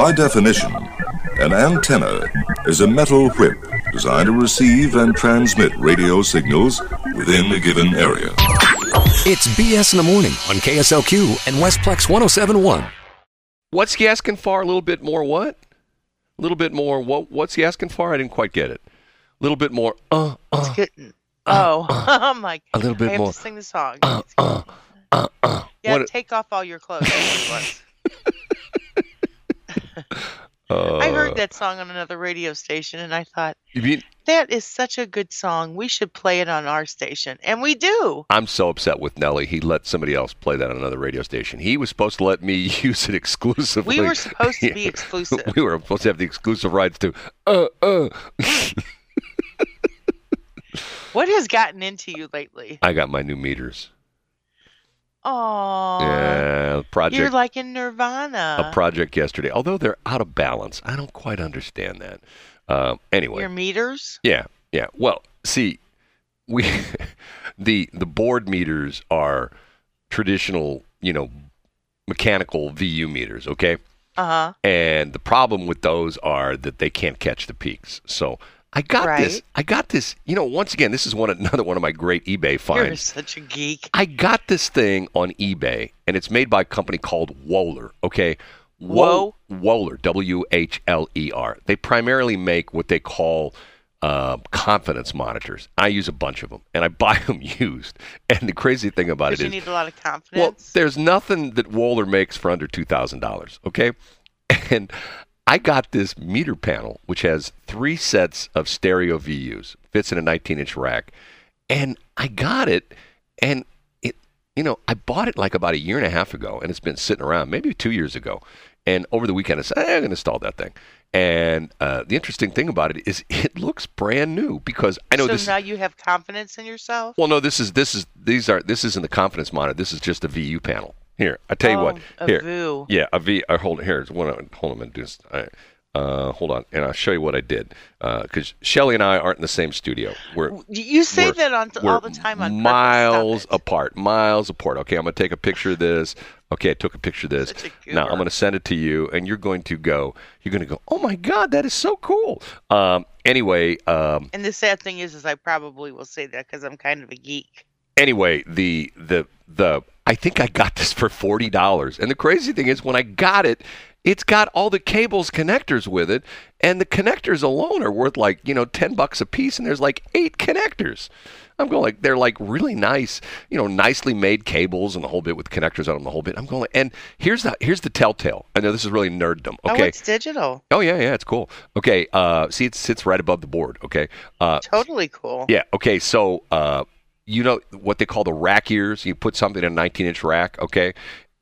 By definition, an antenna is a metal whip designed to receive and transmit radio signals within a given area. It's BS in the morning on KSLQ and Westplex 1071. What's he asking for? A little bit more what? A little bit more what? What's he asking for? I didn't quite get it. A little bit more. Uh, It's uh, getting. Oh, I'm like. a little bit I have more. to sing the song. Uh, It's uh, uh, uh. yeah, What- take off all your clothes. That's what it was. Uh, I heard that song on another radio station, and I thought mean that is such a good song. We should play it on our station, and we do. I'm so upset with Nelly. He let somebody else play that on another radio station. He was supposed to let me use it exclusively. We were supposed to be exclusive. we were supposed to have the exclusive rights to. Uh, uh. What has gotten into you lately? I got my new meters. Oh, yeah, project. you're like in Nirvana. a project yesterday. Although they're out of balance, I don't quite understand that. Um, anyway, Your meters. yeah, yeah. Well, see, we the the board meters are traditional, you know, mechanical VU meters. Okay, Uh huh. and the problem with those are that they can't catch the peaks. So I got this. I got this. You know, once again, this is one another one of my great eBay finds. You're such a geek. I got this thing on eBay, and it's made by a company called Wohler. Okay, Whoa. Wohler, W H L E R. They primarily make what they call uh, confidence monitors. I use a bunch of them, and I buy them used. And the crazy thing about it you is, need a lot of confidence. well, there's nothing that Wohler makes for under two thousand dollars. Okay, and I got this meter panel which has three sets of stereo VUs, fits in a 19-inch rack, and I got it, and it, you know, I bought it like about a year and a half ago, and it's been sitting around, maybe two years ago, and over the weekend I said "Eh, I'm going to install that thing. And uh, the interesting thing about it is it looks brand new because I know so this. now you have confidence in yourself. Well, no, this is this is these are this isn't the confidence monitor. This is just a VU panel. Here, I tell you what. Oh, a Here, VU. yeah, a V. Uh, hold here's one. Hold on, a minute. Just, I, uh, hold on, and I'll show you what I did. Because Shelley and I aren't in the same studio. We're You say that on all the time on miles apart. Miles apart. Okay, I'm gonna take a picture of this. Okay, I took a picture of this. Now I'm gonna send it to you, and you're going to go. You're gonna go. Oh my God, that is so cool. Um. Anyway. Um. And the sad thing is, is I probably will say that because I'm kind of a geek. anyway, the the the I think I got this for forty dollars. And the crazy thing is when I got it, it's got all the cables connectors with it, and the connectors alone are worth like, you know, ten bucks a piece, and there's like eight connectors. I'm going like they're like really nice, you know, nicely made cables and the whole bit with connectors on them, the whole bit. I'm going like, and here's the here's the telltale. I know this is really nerddom. Oh, Okay. it's digital. Oh yeah, yeah, it's cool. Okay, uh, see, it sits right above the board. Okay, uh, Totally cool. yeah. Okay. So, uh, you know what they call the rack ears? You put something in a 19-inch rack, okay,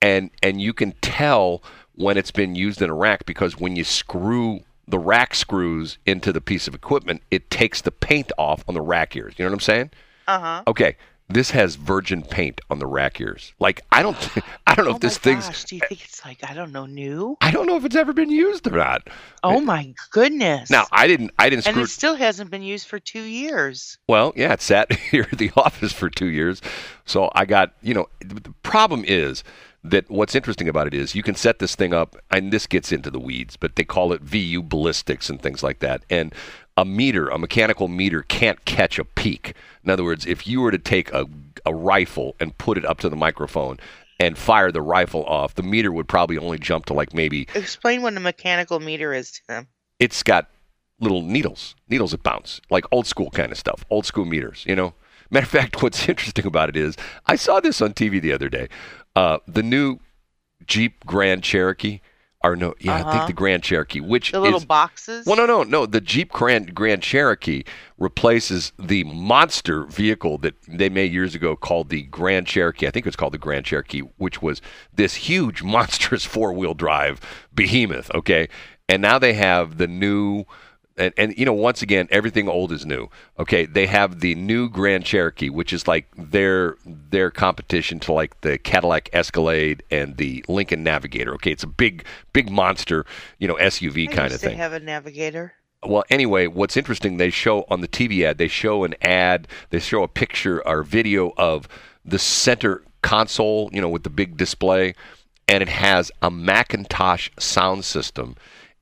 and and you can tell when it's been used in a rack because when you screw the rack screws into the piece of equipment, it takes the paint off on the rack ears. You know what I'm saying? Uh huh. Okay. This has virgin paint on the rack ears. Like I don't, I don't know Oh if this my thing's. do you think it's like I don't know new? I don't know if it's ever been used or not. Oh my goodness! Now I didn't, I didn't and screw. it still hasn't been used for two years. Well, yeah, it sat here at the office for two years. So I got, you know, the problem is that what's interesting about it is you can set this thing up, and this gets into the weeds, but they call it VU ballistics and things like that. And a meter, a mechanical meter, can't catch a peak. In other words, if you were to take a, a rifle and put it up to the microphone and fire the rifle off, the meter would probably only jump to like maybe Explain what a mechanical meter is to them. it's got little needles, needles that bounce, like old school kind of stuff, old school meters, you know? Matter of fact, what's interesting about it is I saw this on TV the other day. Uh, the new Jeep Grand Cherokee, or no, yeah, I think Uh-huh. the Grand Cherokee, which The little is, boxes. well, no, no, no. The Jeep Grand Grand Cherokee replaces the monster vehicle that they made years ago called the Grand Cherokee. I think it was called the Grand Cherokee, which was this huge, monstrous four wheel drive behemoth. Okay, and now they have the new. And, and you know, once again, everything old is new. Okay, they have the new Grand Cherokee, which is like their their competition to like the Cadillac Escalade and the Lincoln Navigator. Okay, it's a big, big monster, you know, SUV I kind of thing. have a navigator. Well, anyway, what's interesting, they show on the TV ad, they show an ad, they show a picture or video of the center console, you know, with the big display. and it has a McIntosh sound system,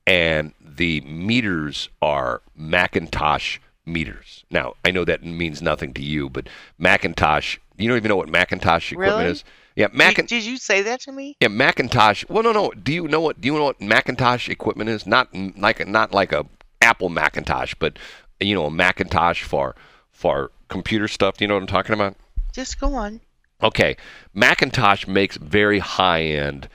and the meters are McIntosh meters. Now, I know that means nothing to you, but McIntosh, you don't even know what McIntosh equipment Really? is. Yeah, Mac- Did, did you say that to me? yeah, Macintosh. Well, no, no. Do you know what? Do you know what McIntosh equipment is? Not like a, not like a Apple Macintosh, but you know, a Macintosh for for computer stuff. Do you know what I'm talking about? Just go on. Okay, McIntosh makes very high end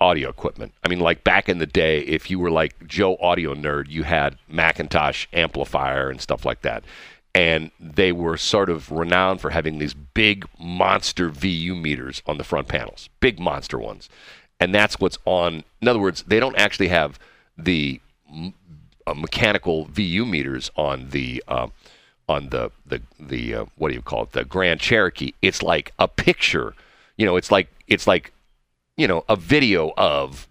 audio equipment. I mean, like back in the day, if you were like Joe Audio Nerd, you had McIntosh amplifier and stuff like that. And they were sort of renowned for having these big monster VU meters on the front panels, big monster ones. And that's what's on. In other words, they don't actually have the uh, mechanical VU meters on the uh, on the the the uh, what do you call it the Grand Cherokee. It's like a picture. You know, it's like it's like you know a video of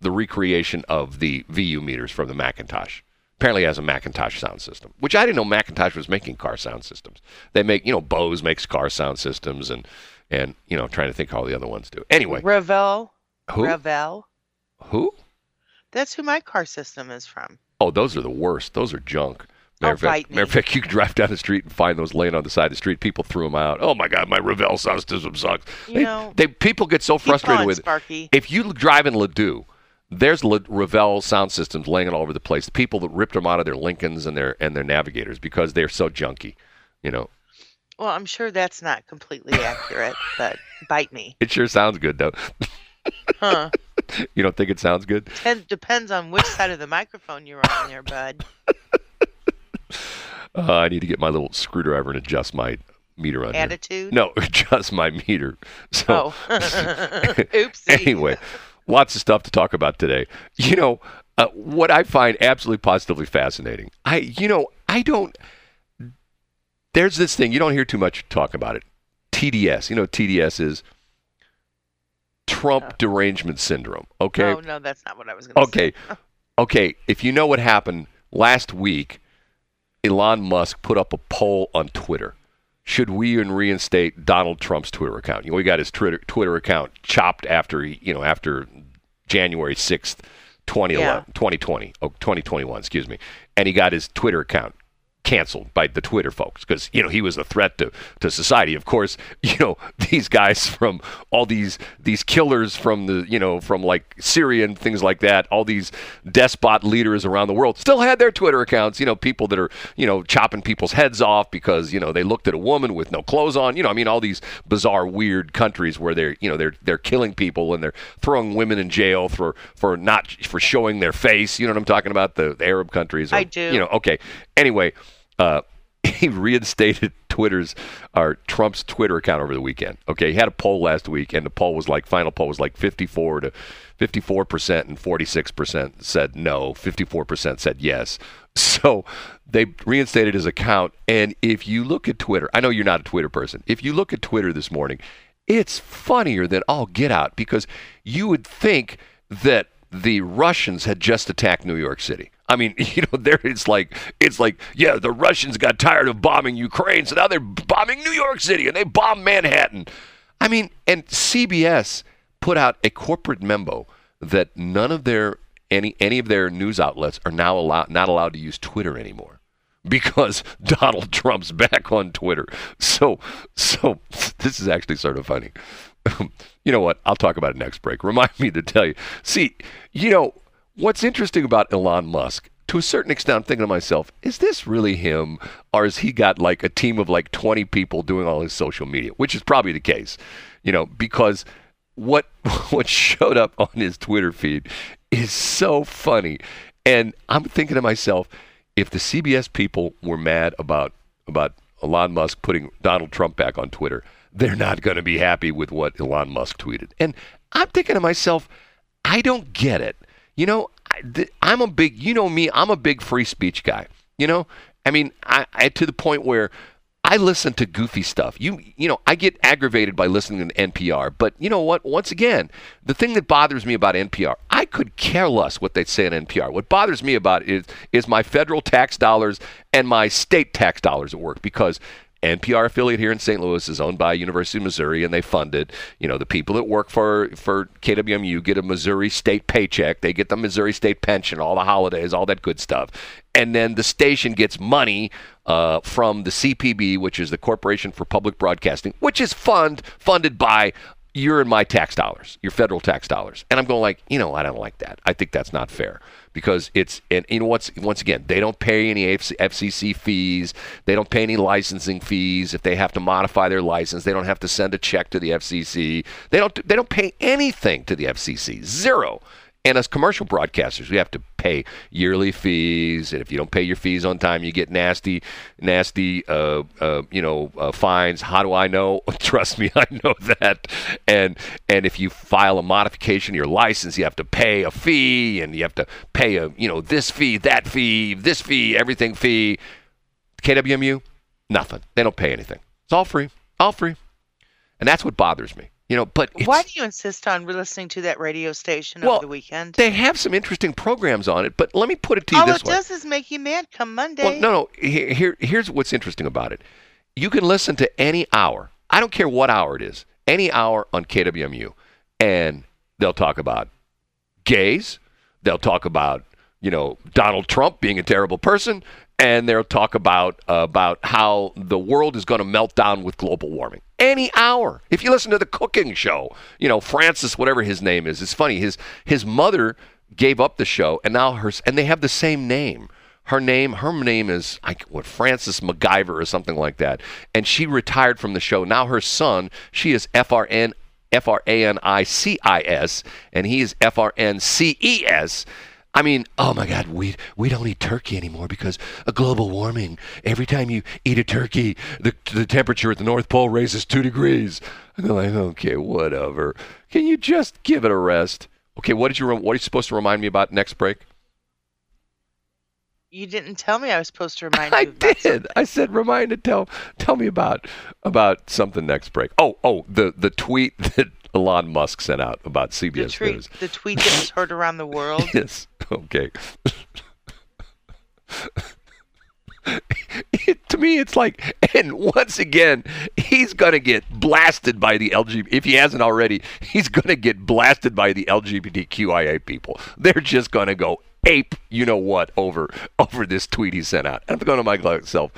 the recreation of the VU meters from the McIntosh. Apparently, it has a McIntosh sound system, which I didn't know McIntosh was making car sound systems. They make you know Bose makes car sound systems and and you know trying to think how the other ones do. Anyway, Revel. who Revel. who? That's who my car system is from. Oh, those are the worst. Those are junk. Matter of fact, me. matter of fact, you can drive down the street and find those laying on the side of the street. People threw them out. Oh my God, my sound system sucks. You they, know, they people get so frustrated with it. If you drive in Ladue, there's Le- Revel sound systems laying all over the place. The people that ripped them out of their Lincolns and their and their Navigators because they're so junky. You know, Well, I'm sure that's not completely accurate, but bite me. it sure sounds good though. Huh. you don't think it sounds good? Ten- depends on which side of the microphone you're on there, bud. Uh, I need to get my little screwdriver and adjust my meter on here. Attitude? No, adjust my meter. So Oh. Oopsie. anyway, lots of stuff to talk about today. You know, uh, what I find absolutely positively fascinating. I, you know, I don't. There's this thing you don't hear too much talk about it. TDS. You know, what TDS is Trump derangement syndrome. Okay. Oh, no, that's not what I was going to Okay. Okay. If you know what happened last week, Elon Musk put up a poll on Twitter. Should we reinstate Donald Trump's Twitter account? You know, we got his Twitter Twitter account chopped after he, you know after January sixth, 2011, 2020, oh, 2021, excuse me, and he got his Twitter account canceled by the Twitter folks because you know he was a threat to, to society. Of course, you know these guys from all these these killers from the you know from like Syria and things like that. All these despot leaders around the world still had their Twitter accounts. You know, people that are you know chopping people's heads off because you know they looked at a woman with no clothes on. You know, I mean all these bizarre, weird countries where they're you know they're they're killing people and they're throwing women in jail for for not for showing their face. You know what I'm talking about? The, the Arab countries. I do. You know, okay. Anyway, uh, he reinstated Twitter's or Trump's Twitter account over the weekend. Okay, he had a poll last week, and the poll was like final poll was like 54 to 54 percent, and 46 percent said no, 54 percent said yes. So they reinstated his account, and if you look at Twitter, I know you're not a Twitter person. If you look at Twitter this morning, it's funnier than all get out because you would think that the Russians had just attacked New York City. I mean, you know, there it's like it's like, yeah, the Russians got tired of bombing Ukraine, so now they're bombing New York City and they bombed Manhattan. I mean, and CBS put out a corporate memo that none of their any any of their news outlets are now allowed not allowed to use Twitter anymore because Donald Trump's back on Twitter. So so this is actually sort of funny. you know what? I'll talk about it next break. Remind me to tell you. See, you know, what's interesting about Elon Musk, to a certain extent, I'm thinking to myself, is this really him? Or has he got like a team of like 20 people doing all his social media? Which is probably the case, you know, because what what showed up on his Twitter feed is so funny. And I'm thinking to myself, if the CBS people were mad about about Elon Musk putting Donald Trump back on Twitter, they're not going to be happy with what Elon Musk tweeted. And I'm thinking to myself, I don't get it. You know, I, I'm a big, you know me, I'm a big free speech guy. You know, I mean, I, I to the point where I listen to goofy stuff. You you know, I get aggravated by listening to NPR, but you know what? Once again, the thing that bothers me about NPR, I could care less what they say on NPR. What bothers me about it is is my federal tax dollars and my state tax dollars at work because NPR affiliate here in St. Louis is owned by University of Missouri, and they fund it. You know, the people that work for for KWMU get a Missouri state paycheck. They get the Missouri state pension, all the holidays, all that good stuff. And then the station gets money uh, from the CPB, which is the Corporation for Public Broadcasting, which is fund funded by your in my tax dollars, your federal tax dollars. And I'm going like, you know, I don't like that. I think that's not fair because it's and you know what's once again they don't pay any FCC fees, they don't pay any licensing fees if they have to modify their license, they don't have to send a check to the FCC, they don't they don't pay anything to the FCC, zero. And as commercial broadcasters, we have to pay yearly fees, and if you don't pay your fees on time, you get nasty, nasty, uh, uh, you know, uh, fines. How do I know? Trust me, I know that. And and if you file a modification of your license, you have to pay a fee, and you have to pay a, you know, this fee, that fee, this fee, everything fee. KWMU, nothing. They don't pay anything. It's all free, all free, and that's what bothers me. You know, but why do you insist on listening to that radio station well, over the weekend? They have some interesting programs on it, but let me put it to you All this it way. does is make you mad come Monday. Well, no, no. Here, here, here's what's interesting about it. You can listen to any hour. I don't care what hour it is. Any hour on KWMU, and they'll talk about gays. They'll talk about you know Donald Trump being a terrible person, and they'll talk about uh, about how the world is going to melt down with global warming. Any hour. If you listen to the cooking show, you know Francis, whatever his name is, it's funny. His his mother gave up the show, and now her and they have the same name. Her name, her name is I, what Francis MacGyver or something like that, and she retired from the show. Now her son, she is FRN F R A N I C I S, and he is F R N C E S. I mean, oh my God, we we don't eat turkey anymore because of global warming. Every time you eat a turkey, the the temperature at the North Pole raises two degrees. And they're like, okay, whatever. Can you just give it a rest? Okay, what did you what are you supposed to remind me about next break? You didn't tell me I was supposed to remind I you. about did. something. I said, remind it. Tell tell me about about something next break. Oh oh the the tweet that Elon Musk sent out about The, CBS tweet, News. the tweet that was heard around the world. Yes. Okay. It- to me, it's like, and once again, he's gonna get blasted by the LGBT. If he hasn't already, he's gonna get blasted by the LGBTQIA people. They're just gonna go ape, you know what, over over this tweet he sent out. And I'm going to my myself,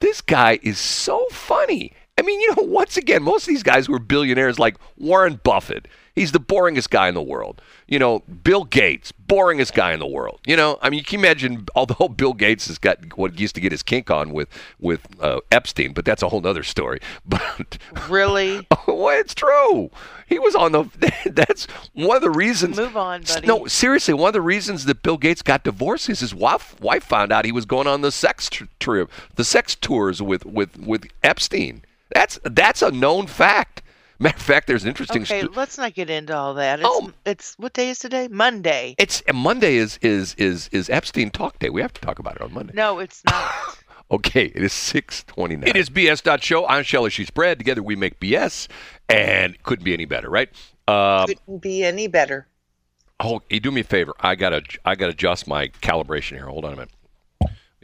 this guy is so funny. I mean, you know, once again, most of these guys were billionaires like Warren Buffett. He's the boringest guy in the world. You know, Bill Gates, boringest guy in the world. You know, I mean, you can imagine, although Bill Gates has got what he used to get his kink on with with uh, Epstein, but that's a whole other story. But Really? well, it's true. He was on the. That's one of the reasons. Move on, buddy. No, seriously, one of the reasons that Bill Gates got divorced is his wife wife found out he was going on the sex tr- trip, the sex tours with with with Epstein. That's that's a known fact. Matter of fact, there's an interesting. Okay, stu- let's not get into all that. It's, Oh. it's what day is today? Monday. it's Monday is is is is Epstein talk day. We have to talk about it on Monday. No, it's not. Okay, it is 629. It is BS.show. I'm Shelley. She's Brad. Together we make BS, and couldn't be any better, right? Um, Couldn't be any better. Oh, you do me a favor. I gotta I gotta adjust my calibration here. Hold on a minute.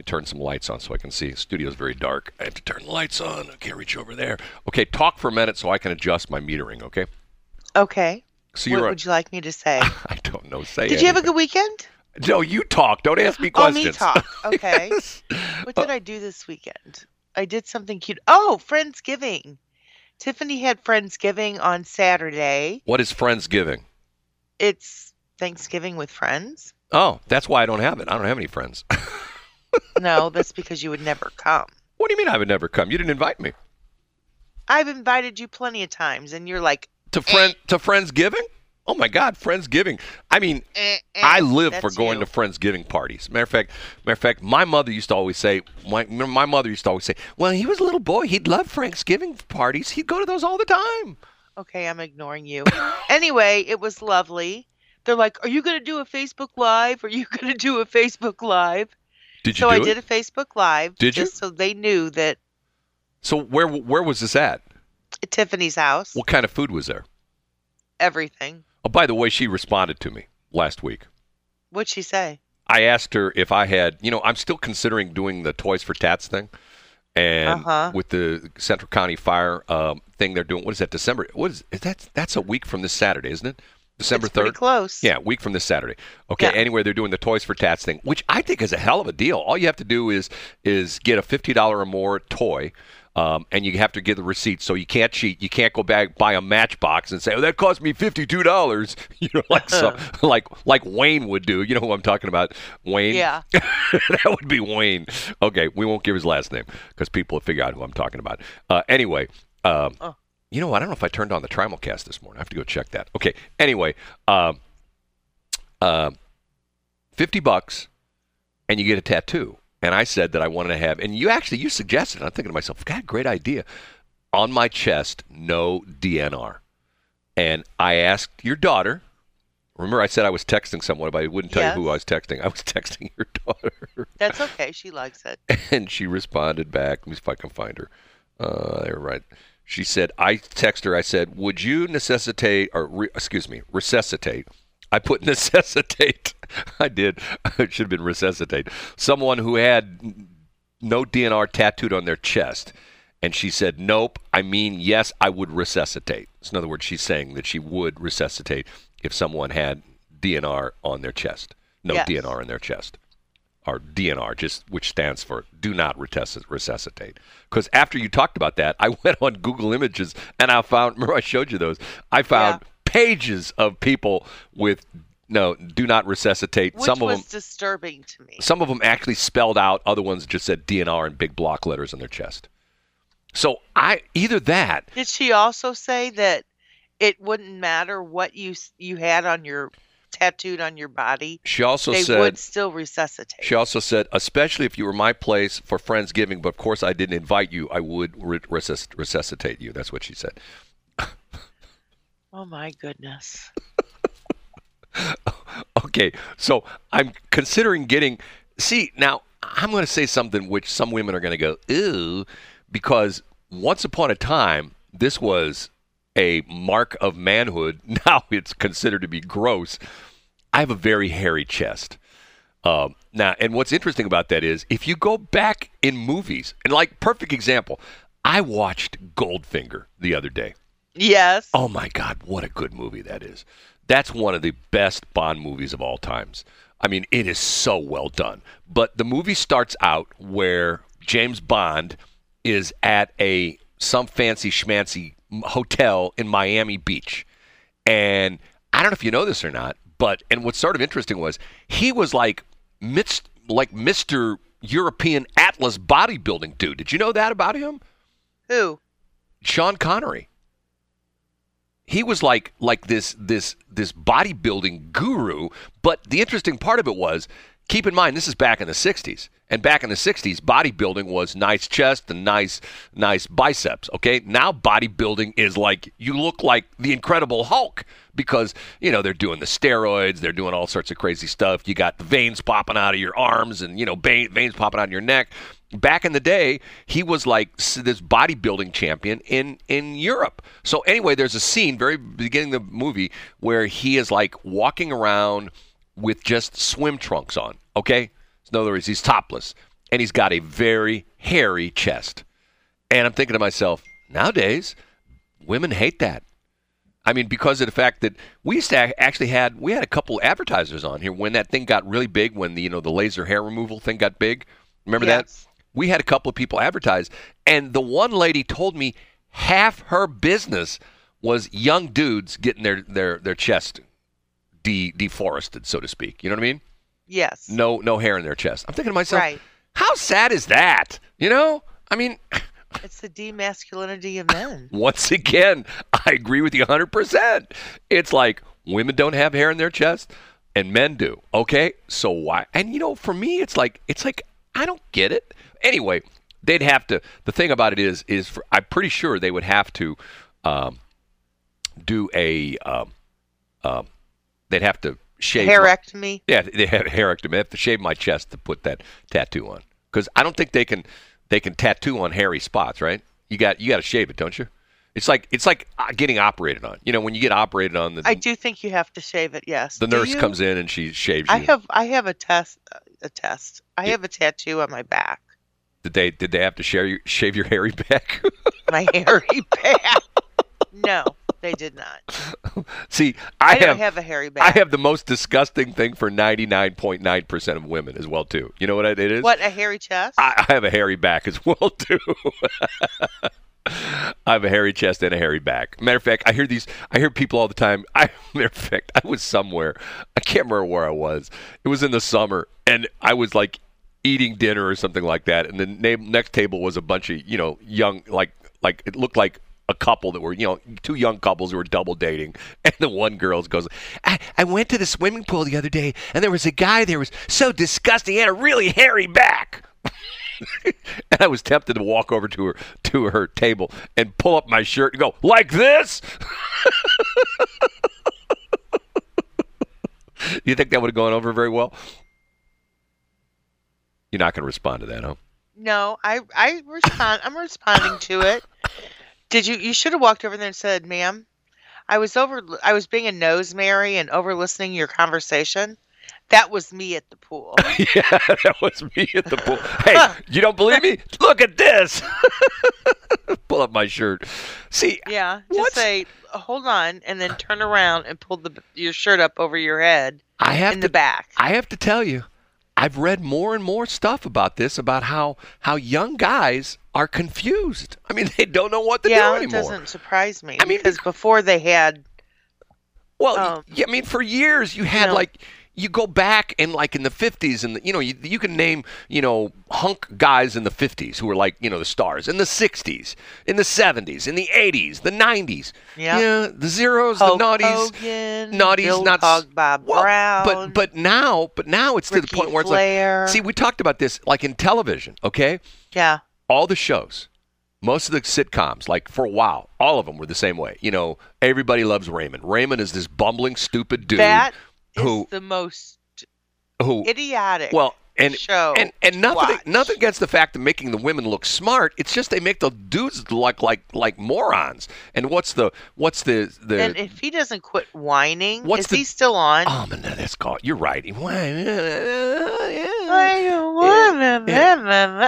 Turn some lights on so I can see. The studio's very dark. I have to turn the lights on. I can't reach over there. Okay, talk for a minute so I can adjust my metering. Okay. Okay. So what would you like me to say? I don't know. Say. Did you have a good weekend? No, you talk. Don't ask me Oh, questions. me talk. Okay. Yes. What did uh, I do this weekend? I did something cute. Oh, Friendsgiving. Tiffany had Friendsgiving on Saturday. What is Friendsgiving? It's Thanksgiving with friends. Oh, that's why I don't have it. I don't have any friends. No, that's because you would never come. what do you mean I would never come? You didn't invite me I've invited you plenty of times, and you're like, to friend to Friendsgiving. Oh my God, Friendsgiving. I mean, eh, eh, I live for going you. to Friendsgiving parties. Matter of fact, matter of fact, my mother used to always say, my, my mother used to always say, when he was a little boy, he'd love Friendsgiving parties. He'd go to those all the time. Okay, I'm ignoring you. anyway, it was lovely. They're like, "Are you going to do a Facebook Live? Are you going to do a Facebook Live?" Did you So I it? did a Facebook Live. Did you? just so they knew that So where where was this at? at Tiffany's house, What kind of food was there? everything. Oh, by the way, she responded to me last week. What'd she say? I asked her if I had, you know, I'm still considering doing the Toys for Tats thing. and Uh-huh. with the Central County Fire um, thing they're doing. What is that? December? What is, is that? That's a week from this Saturday, isn't it? December third. close. Yeah, week from this Saturday. Okay. Yeah. Anyway, they're doing the Toys for Tats thing, which I think is a hell of a deal. All you have to do is is get a fifty dollar or more toy. Um, and you have to get the receipt, so you can't cheat. You can't go back buy a Matchbox and say, "Oh, that cost me fifty-two dollars." You know, like some, like like Wayne would do. You know who I'm talking about? Wayne. Yeah. that would be Wayne. Okay, we won't give his last name because people will figure out who I'm talking about. Uh, anyway, um, Oh. You know what? I don't know if I turned on the Trimulcast this morning. I have to go check that. Okay. Anyway, um, uh, fifty bucks, and you get a tattoo. And I said that I wanted to have, and you actually you suggested. it. I'm thinking to myself, God, great idea. On my chest, no DNR. And I asked your daughter. Remember, I said I was texting someone, but I wouldn't tell Yes. you who I was texting. I was texting your daughter. That's okay. She likes it. and she responded back. Let me see if I can find her. Uh, they're right. She said, I text her. I said, "Would you necessitate or re- excuse me, resuscitate?" I put necessitate. I did. It should have been resuscitate. Someone who had no DNR tattooed on their chest. And she said, Nope. I mean, yes, I would resuscitate. So in other words, she's saying that she would resuscitate if someone had DNR on their chest. No Yes. DNR in their chest. Or DNR, just which stands for do not resuscitate. Because after you talked about that, I went on Google Images and I found, remember I showed you those? I found Yeah. pages of people with no, do not resuscitate. Which Some of them disturbing to me. some of them actually spelled out. Other ones just said DNR in big block letters on their chest. So I either that. Did she also say that it wouldn't matter what you you had on your tattooed on your body? She also they said. would still resuscitate. She also said, especially if you were my place for Friendsgiving, but of course I didn't invite you, I would re- resus- resuscitate you. That's what she said. Oh my goodness. Okay, so I'm considering getting. See, now I'm going to say something which some women are going to go, ooh, because once upon a time, this was a mark of manhood. Now it's considered to be gross. I have a very hairy chest. Um, now, and what's interesting about that is if you go back in movies, and like perfect example, I watched Goldfinger the other day. Yes. Oh my God, what a good movie that is. That's one of the best Bond movies of all times. I mean, it is so well done. But the movie starts out where James Bond is at a some fancy schmancy hotel in Miami Beach. And I don't know if you know this or not, but and what's sort of interesting was he was like Mitch, like Mr. European Atlas bodybuilding dude. Did you know that about him? Who? Sean Connery. He was like like this this this bodybuilding guru, but the interesting part of it was keep in mind this is back in the 60s. And back in the 60s bodybuilding was nice chest and nice nice biceps, okay? Now bodybuilding is like you look like the incredible Hulk because, you know, they're doing the steroids, they're doing all sorts of crazy stuff. You got the veins popping out of your arms and, you know, veins popping out of your neck back in the day, he was like this bodybuilding champion in in Europe. So anyway, there's a scene very beginning of the movie where he is like walking around with just swim trunks on. Okay, in other words, he's topless and he's got a very hairy chest. And I'm thinking to myself, nowadays, women hate that. I mean, because of the fact that we used to actually had we had a couple advertisers on here when that thing got really big, when the you know the laser hair removal thing got big. Remember that? We had a couple of people advertise, and the one lady told me half her business was young dudes getting their their their chest de- deforested, so to speak. You know what I mean? Yes. No no hair in their chest. I'm thinking to myself, Right. how sad is that? You know? I mean, It's the demasculinity of men. once again, I agree with you 100%. It's like women don't have hair in their chest and men do. Okay? So why? And you know, for me it's like it's like I don't get it. Anyway, they'd have to the thing about it is is for, I'm pretty sure they would have to um, do a um, um, they'd have to shave my- yeah, they have harectomy. They have to shave my chest to put that tattoo on because I don't think they can they can tattoo on hairy spots, right? You got you got to shave it, don't you? It's like it's like uh, getting operated on. You know, when you get operated on, the I do think you have to shave it. Yes. the Do nurse you? comes in and she shaves you. I have I have a test a test. I have a tattoo on my back. Did they did they have to share you, shave your hairy back? My hairy back. No, they did not. See, I, I, don't have, have a hairy back. I have the most disgusting thing for 99.9% of women as well too. You know what it is? what a hairy chest. I, I have a hairy back as well too. I have a hairy chest and a hairy back. Matter of fact, I hear these. I hear people all the time. I, matter of fact, I was somewhere. I can't remember where I was. It was in the summer, and I was like eating dinner or something like that. And the na- next table was a bunch of you know young, like like it looked like a couple that were you know two young couples who were double dating. And the one girl goes, I, I went to the swimming pool the other day, and there was a guy there was so disgusting. He had a really hairy back. and I was tempted to walk over to her to her table and pull up my shirt and go like this. you think that would have gone over very well? You're not going to respond to that, huh? no, I I respond. I'm responding to it. Did you? You should have walked over there and said, "Ma'am, I was over. I was being a nose Mary and over listening your conversation. That was me at the pool. yeah, that was me at the pool. Hey, you don't believe me? Look at this. pull up my shirt. See, Yeah, just say, hold on, and then turn around and pull the your shirt up over your head I have in to the back. I have to tell you, I've read more and more stuff about this about how how young guys are confused. I mean, they don't know what to yeah, do it doesn't surprise me. I mean, because before they had, Well, Um, yeah, I mean, for years you had know- like you go back and like in the 50s and the, you know you, you can name you know hunk guys in the 50s who were like you know the stars in the 60s in the 70s in the 80s the 90s Yeah. yeah the zeros Hulk the naughties Hogan, naughties Bill not Cog, Bob well, Brown, but but now but now it's to the point where it's Flair. like see we talked about this like in television okay yeah, all the shows, most of the sitcoms, like for a while, all of them were the same way. You know, everybody loves Raymond. Raymond is this bumbling, stupid dude that is who the most who idiotic. well and show and and nothing watch. nothing against the fact of making the women look smart. It's just they make the dudes look like like morons. And what's the what's the the and if he doesn't quit whining, What's is the- he still on? oh man, that's called. You're right. Don't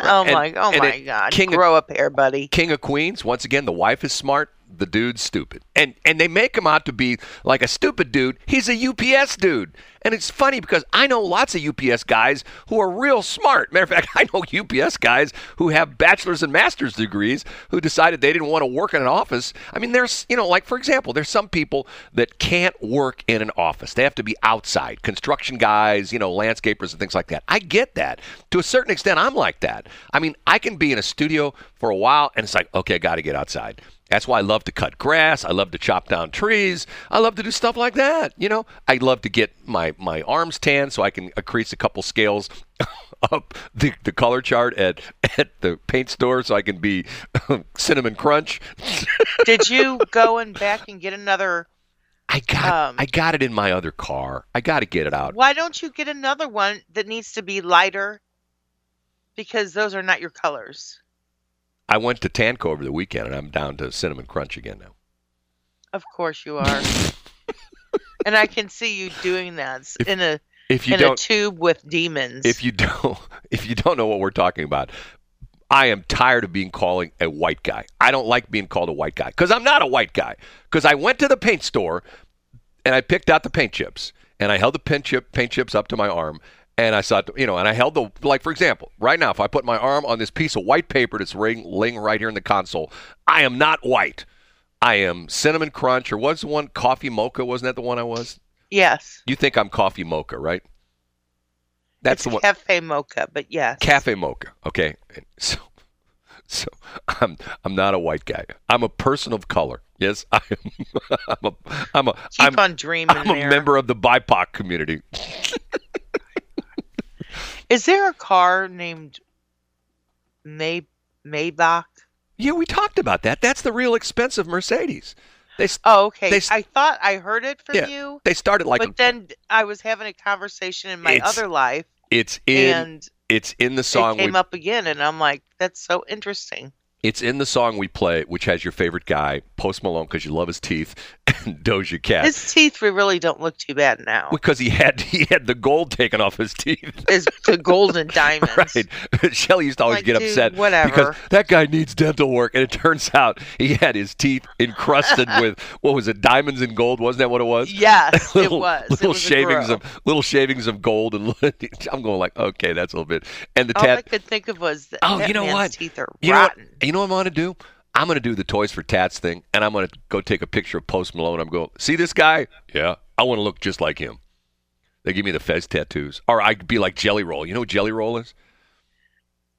oh my, oh my it- God! King of- up here, buddy. King of Queens. Once again, the wife is smart, the dude's stupid, and and they make him out to be like a stupid dude. He's a UPS dude, and it's funny because I know lots of UPS guys who are real smart. Matter of fact, I know UPS guys who have bachelor's and master's degrees who decided they didn't want to work in an office. I mean, there's you know, like for example, there's some people that can't work in an office. They have to be outside, construction guys, you know, landscapers and things like that. I get that to a certain extent. I'm like that. I mean, I can be in a studio for a while, and it's like, okay, I got to get outside. That's why I love to cut grass. I love to chop down trees. I love to do stuff like that. You know, I love to get my, my arms tan so I can increase a couple scales up the, the color chart at, at the paint store so I can be cinnamon crunch. Did you go and back and get another? I got Um, I got it in my other car. I got to get it out. Why don't you get another one that needs to be lighter? Because those are not your colors. I went to Tanco over the weekend and I'm down to cinnamon crunch again now. Of course you are. And I can see you doing that If- in a If you in a don't tube with demons. if you don't if you don't know what we're talking about i am tired of being calling a white guy. I don't like being called a white guy because i'm not a white guy. Because i went to the paint store and i picked out the paint chips and i held the paint chip paint chips up to my arm and i saw you know and i held the like for example right now if i put my arm on this piece of white paper that's laying, laying right here in the console i am not white i am cinnamon crunch or what's the one coffee mocha wasn't that the one i was? Yes. you think i'm coffee mocha right? That's it's the one cafe mocha, but yes. cafe mocha okay. So so i'm i'm not a white guy. I'm a person of color yes? I am i'm a i'm a Keep I'm, on dreaming I'm a member of the bipoc community. Is there a car named May Maybach? Yeah we talked about that that's the real expensive mercedes they Oh, okay. They I thought I heard it from Yeah, you, they started like but then I was having a conversation in my other life, it's in and it's in the it song came with- up again, and I'm like, that's so interesting. It's in the song we play, which has your favorite guy, Post Malone, because you love his teeth, and Doja Cat. His teeth really don't look too bad now. because he had he had the gold taken off his teeth. Is the golden diamonds. Right. Shelley used to always Like, get dude, upset whatever. because that guy needs dental work, and it turns out he had his teeth encrusted with what was it, diamonds and gold? Wasn't that what it was? Yes, little, it was. It little was shavings of little shavings of gold, and I'm going like, okay, that's a little bit. And the All I could think of was that, Oh, that you know what? teeth are You know what? rotten. You know what I'm going to do? I'm going to do the Toys for Tats thing, and I'm going to go take a picture of Post Malone. I'm going, see this guy? Yeah, I want to look just like him. They give me the Fez tattoos, or I'd be like Jelly Roll. You know what Jelly Roll is?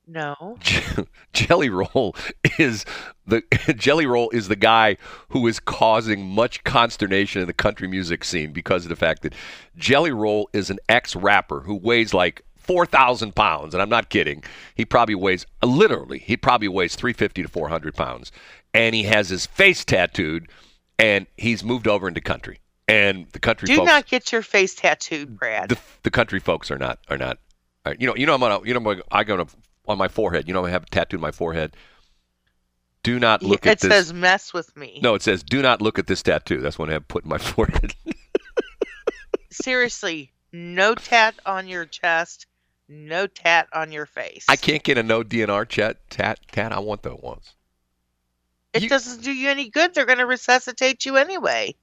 No. Jelly Roll is the Jelly Roll is the guy who is causing much consternation in the country music scene because of the fact that Jelly Roll is an ex-rapper who weighs like four thousand pounds, and I'm not kidding. He probably weighs uh, literally he probably weighs three fifty to four hundred pounds, and he has his face tattooed, and he's moved over into country, and the country Do folks not get your face tattooed, Brad. the, the country folks are not are not are, you know you know I'm on a, you know I'm gonna- to on my forehead you know I have a tattoo on my forehead do not look it at this It says mess with me. no it says do not look at this tattoo that's what I have put in my forehead Seriously, no tat on your chest, no tat on your face. I can't get a no DNR chat tat tat I want those ones It you- doesn't do you any good. They're going to resuscitate you anyway.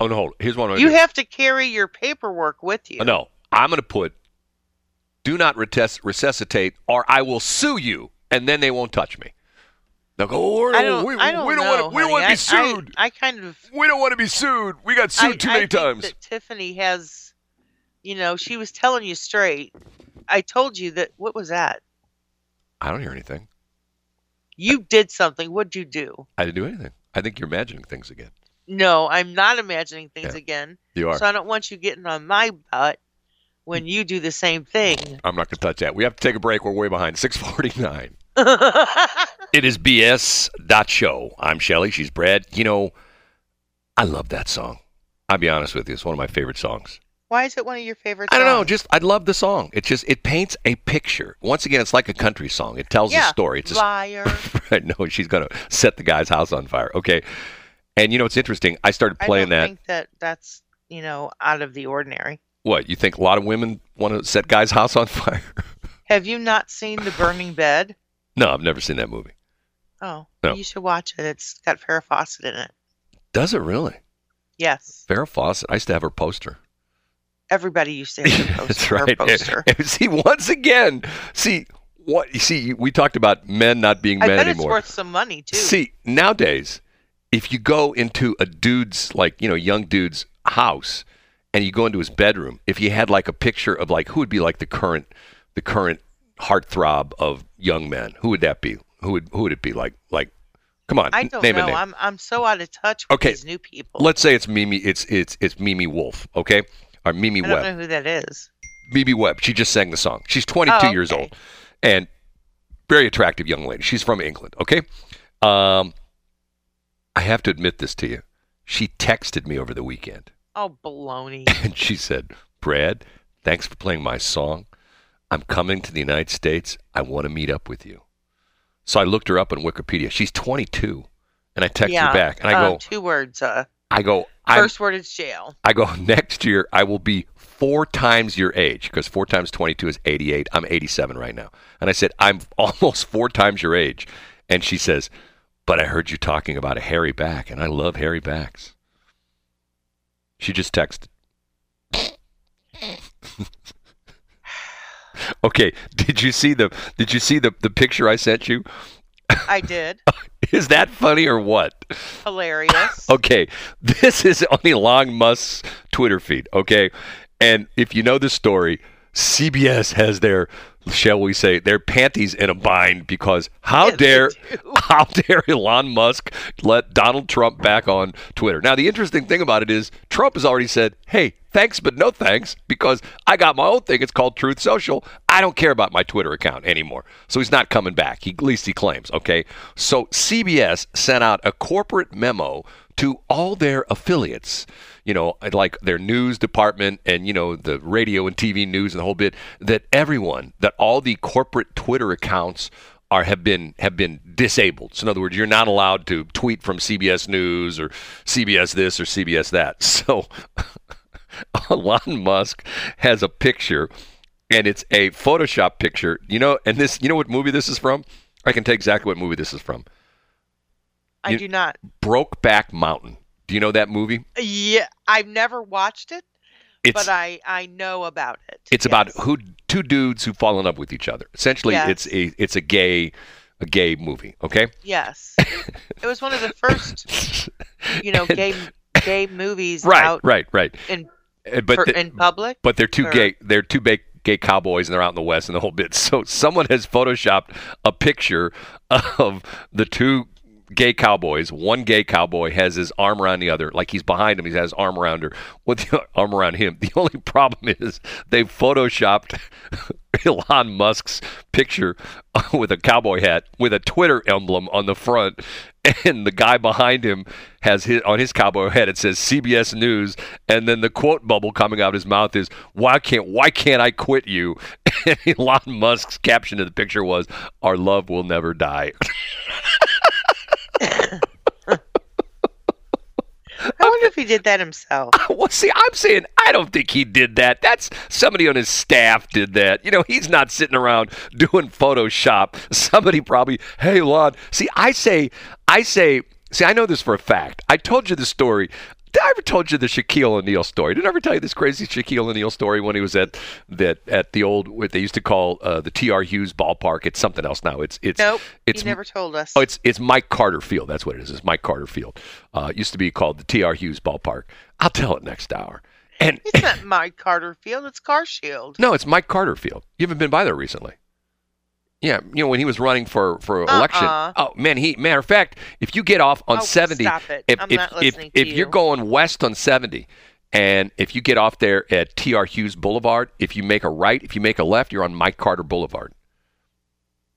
oh no hold on. here's one You have to carry your paperwork with you. do. no I'm gonna put do not retes- resuscitate or I will sue you and then they won't touch me they'll go oh, I don't. we, I don't we don't know. want to we want to be sued I, I, I kind of. we don't want to be sued we got sued I, too I many think times That Tiffany has, you know, she was telling you straight. I told you that. What was that? I don't hear anything. You did something. What'd you do? I didn't do anything. I think you're imagining things again. No, I'm not imagining things Yeah. again. You are. So I don't want you getting on my butt when you do the same thing. I'm not going to touch that. We have to take a break. We're way behind. 649. It is BS dot show. I'm Shelley. She's Brad. You know, I love that song. I'll be honest with you. It's one of my favorite songs. Why is it one of your favorite? I don't know. Just I love the song. It just it paints a picture. Once again, it's like a country song. It tells yeah, a story. It's a liar. right. No, she's gonna set the guy's house on fire. Okay. And you know it's interesting. I started playing that I that. think that that's you know out of the ordinary. What you think? A lot of women want to set guys' house on fire? Have you not seen The Burning Bed? no, I've never seen that movie. Oh, No. you should watch it. It's got Farrah Fawcett in it. Does it really? Yes, Farrah Fawcett. I used to have her poster. Everybody you a That's poster. right. poster. see, once again, see what you see. We talked about men not being I men bet it's worth some money too. See, nowadays, if you go into a dude's like you know young dude's house and you go into his bedroom, if you had like a picture of like who would be like the current the current heartthrob of young men, who would that be? Who would who would it be like like? Come on, I don't know. I'm I'm so out of touch with Okay, these new people. Let's say it's Mimi. It's it's it's Mimi Wolf. Okay, or Mimi I don't Webb. know who that is. Mimi Webb. She just sang the song. She's 22 Oh, years old and very attractive young lady. She's from England. Okay. Um, I have to admit this to you. She texted me over the weekend Oh, baloney. and she said, "Brad, thanks for playing my song. I'm coming to the United States. I want to meet up with you." So I looked her up on Wikipedia. She's 22, and I text yeah. her back, and I uh, go, two words. Uh, I go, I'm, first word is jail. I go next year. I will be four times your age because four times twenty-two is eighty-eight. I'm eighty-seven right now, and I said I'm almost four times your age, and she says, "But I heard you talking about a hairy back, and I love hairy backs." She just texted. okay, did you see the Did you see the the picture I sent you? I did. Is that funny or what? Hilarious. Okay, this is on Elon Musk's Twitter feed. Okay, and if you know the story, CBS has their, shall we say, their panties in a bind because how Yes, dare, how dare Elon Musk let Donald Trump back on Twitter? Now the interesting thing about it is Trump has already said, "Hey, thanks but no thanks," because I got my own thing. It's called Truth Social. I don't care about my Twitter account anymore. So he's not coming back. He, at least he claims. Okay, so CBS sent out a corporate memo to all their affiliates, you know, like their news department and, you know, the radio and TV news and the whole bit, that everyone, that all the corporate Twitter accounts are have been have been disabled. So in other words, you're not allowed to tweet from CBS News or CBS this or CBS that. So Elon Musk has a picture, and it's a Photoshop picture. You know, and this you know what movie this is from? I can tell exactly what movie this is from. I You- do not. Brokeback Mountain. Do you know that movie? Yeah, I've never watched it, It's but I I know about it. it's about who two dudes who fall in love with each other. Essentially, Yes. it's a it's a gay a gay movie. Okay. Yes, it was one of the first, you know, gay gay movies Right, out right, right. in Eh, but per- the- in public. but they're two Or- gay they're two big gay cowboys and they're out in the west and the whole bit so someone has photoshopped a picture of the two gay cowboys one gay cowboy has his arm around the other like he's behind him he has his arm around her with the arm around him the only problem is they photoshopped Elon Musk's picture with a cowboy hat with a Twitter emblem on the front, and the guy behind him has his on his cowboy hat it says CBS News, and then the quote bubble coming out of his mouth is "Why can't Why can't I quit you?" And Elon Musk's caption of the picture was "Our love will never die." I wonder if he did that himself. well, see, I'm saying I don't think he did that. That's somebody on his staff did that. You know, he's not sitting around doing Photoshop. Somebody probably, hey, Lon. See, I say, I say, see, I know this for a fact. I told you the story. Did I ever told you the Shaquille O'Neal story? Did I ever tell you this crazy Shaquille O'Neal story when he was at that at the old what they used to call uh, the T.R. Hughes ballpark? It's something else now. It's it's Nope, it's you never told us. Oh, it's it's Mike Carter Field. That's what it is. It's Mike Carter Field. Uh, it used to be called the T.R. Hughes Ballpark. I'll tell it next hour. And it's not Mike Carter Field. It's Car Shield. no, it's Mike Carter Field. You haven't been by there recently. Yeah, you know when he was running for for uh-uh. election. Uh-uh. Oh man, he matter of fact, if you get off on Oh, seventy, stop it. if I'm if not if, to if you're going west on seventy, and if you get off there at T.R. Hughes Boulevard, if you make a right, if you make a left, you're on Mike Carter Boulevard.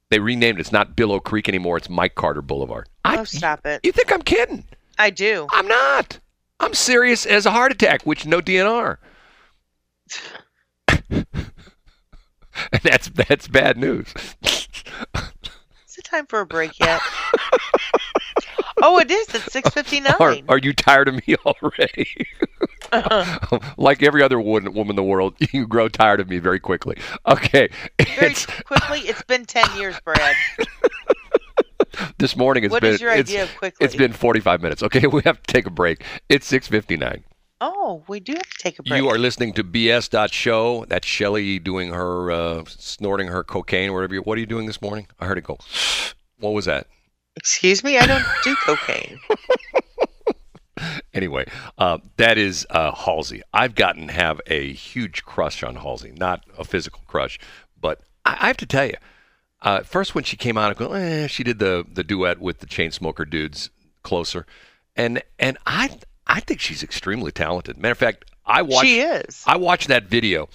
They renamed it. It's not Belleau Creek anymore. It's Mike Carter Boulevard. I, Oh, stop it. You think I'm kidding? I do. I'm not. I'm serious as a heart attack, which no DNR. and that's that's bad news. Is it time for a break yet? oh, it is. It's six fifty nine. are, are you tired of me already? Uh-huh. like every other woman, woman in the world, you grow tired of me very quickly. Okay, Very it's quickly. It's been ten years, Brad. this morning. It's What been is your idea of quickly? it's been 45 minutes. Okay, we have to take a break. It's 6:59. Oh, we do have to take a break. You are listening to BS. Show. That's Shelly doing her uh, snorting her cocaine, whatever. You, what are you doing this morning? I heard it go. What was that? Excuse me. I don't do cocaine. Anyway, uh, that is uh, Halsey. I've gotten have a huge crush on Halsey. Not a physical crush, but I, I have to tell you, uh, first when she came out, I go, eh, she did the the duet with the Chainsmoker dudes, closer, and and I I think she's extremely talented. Matter of fact, I watched she is. I watched that video.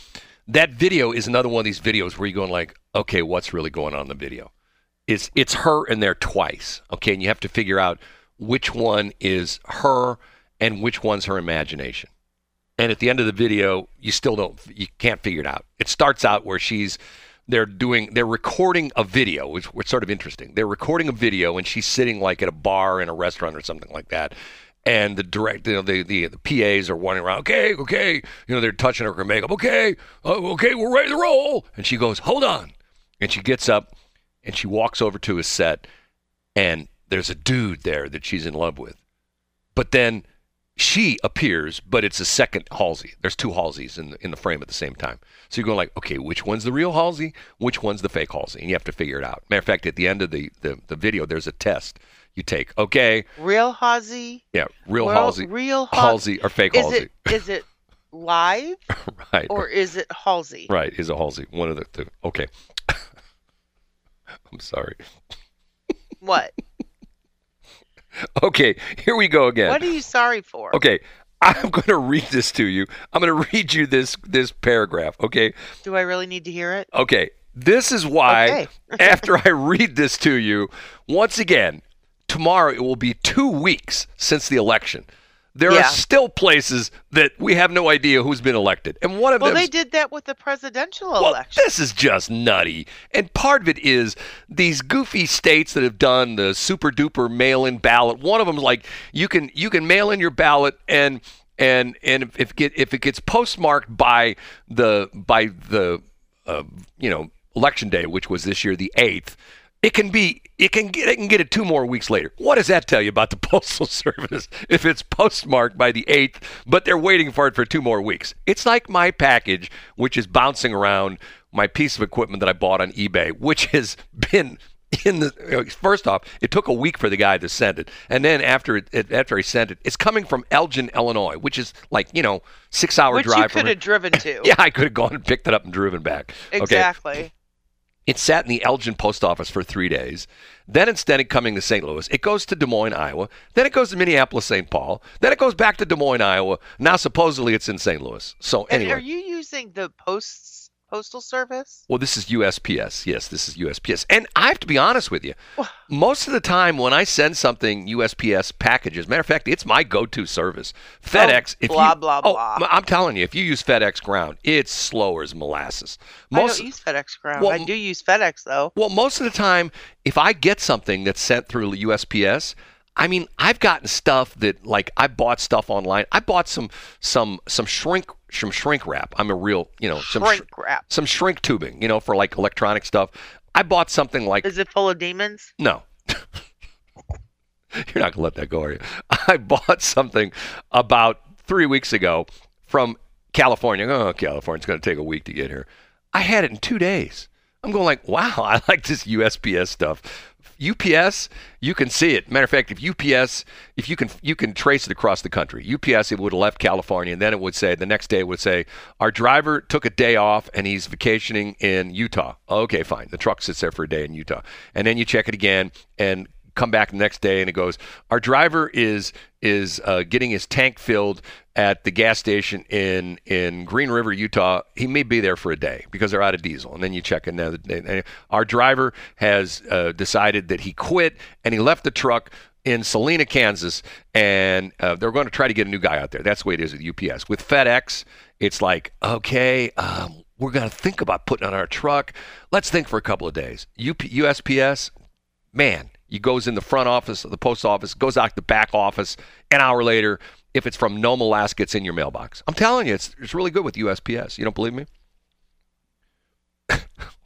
That video is another one of these videos where you're going like, okay, what's really going on in the video? It's it's her in there twice, okay, and you have to figure out which one is her and which one's her imagination. And at the end of the video, you still don't you can't figure it out. It starts out where she's they're doing they're recording a video, which which is sort of interesting. They're recording a video and she's sitting like at a bar in a restaurant or something like that. And the direct, you know, the, the the PAs are running around. Okay, okay, you know, they're touching her makeup. Okay, oh, okay, we're ready to roll. And she goes, "Hold on," and she gets up and she walks over to his set, and there's a dude there that she's in love with. But then she appears, but it's a second Halsey. There's two Halseys in the, in the frame at the same time. So you're going like, okay, which one's the real Halsey? Which one's the fake Halsey? And you have to figure it out. Matter of fact, at the end of the, the, the video, there's a test you take. Okay, Real Halsey. yeah, real Well, Halsey, Real Hal- Halsey or fake Is Halsey. it is it live right, or is it Halsey? right, is it Halsey. One of the two. Okay. I'm sorry. What? Okay, here we go again. What are you sorry for? Okay, I'm going to read this to you. I'm going to read you this this paragraph. Okay, Do I really need to hear it? okay. This is why Okay. after I read this to you, once again, tomorrow it will be two weeks since the election. there Yeah. are still places that we have no idea who's been elected. And one of them. Well, they did that with the presidential well, election. this is just nutty. And part of it is these goofy states that have done the super duper mail in ballot. One of them is like you can you can mail in your ballot and and and if it get if it gets postmarked by the by the uh, you know election day, which was this year the eighth, it can be it can get it can get it two more weeks later. What does that tell you about the postal service if it's postmarked by the eighth, but they're waiting for it for two more weeks? It's like my package, which is bouncing around my piece of equipment that I bought on eBay, which has been in the first off, it took a week for the guy to send it, and then after it, after he sent it, it's coming from Elgin, Illinois, which is like you know six hour drive. which you could have driven to. Yeah, I could have gone and picked it up and driven back. Okay. It sat in the Elgin post office for three days. Then instead of coming to St. Louis, it goes to Des Moines, Iowa. Then it goes to Minneapolis, St. Paul. Then it goes back to Des Moines, Iowa. Now supposedly it's in St. Louis. So And anyway, are you using the posts postal service? well, this is USPS. Yes, this is USPS. And I have to be honest with you. Most of the time when I send something USPS packages, matter of fact, it's my go-to service. FedEx. Oh, if Oh, blah, you, blah, oh, blah. I'm telling you, if you use FedEx Ground, it's slower as molasses. I don't use FedEx Ground. Well, I do use FedEx though. Well, most of the time, if I get something that's sent through USPS, I mean, I've gotten stuff that like I bought stuff online. I bought some some some shrink some shrink wrap. I'm a real you know some Shrink sh- wrap. some shrink tubing, you know, for like electronic stuff. I bought something like Is it full of demons? no. You're not gonna let that go, are you? I bought something about three weeks ago from California. Oh, California's gonna take a week to get here. I had it in two days. I'm going like, wow, I like this USPS stuff. UPS, you can see it. Matter of fact, if UPS, if you can, you can trace it across the country. UPS, it would have left California, and then it would say the next day it would say our driver took a day off and he's vacationing in Utah. Okay, fine. The truck sits there for a day in Utah, and then you check it again and come back the next day and it goes our driver is is uh, getting his tank filled at the gas station in in Green River, Utah. He may be there for a day because they're out of diesel. And then you check another day. Our driver has uh, decided that he quit and he left the truck in Salina, Kansas, and uh, they're going to try to get a new guy out there. That's the way it is with UPS. With FedEx, it's like okay. Um, we're going to think about putting on our truck. Let's think for a couple of days. USPS, man, he goes in the front office of the post office, goes out the back office. An hour later, if it's from Nome, Alaska, it's in your mailbox. I'm telling you, it's, it's really good with USPS. You don't believe me?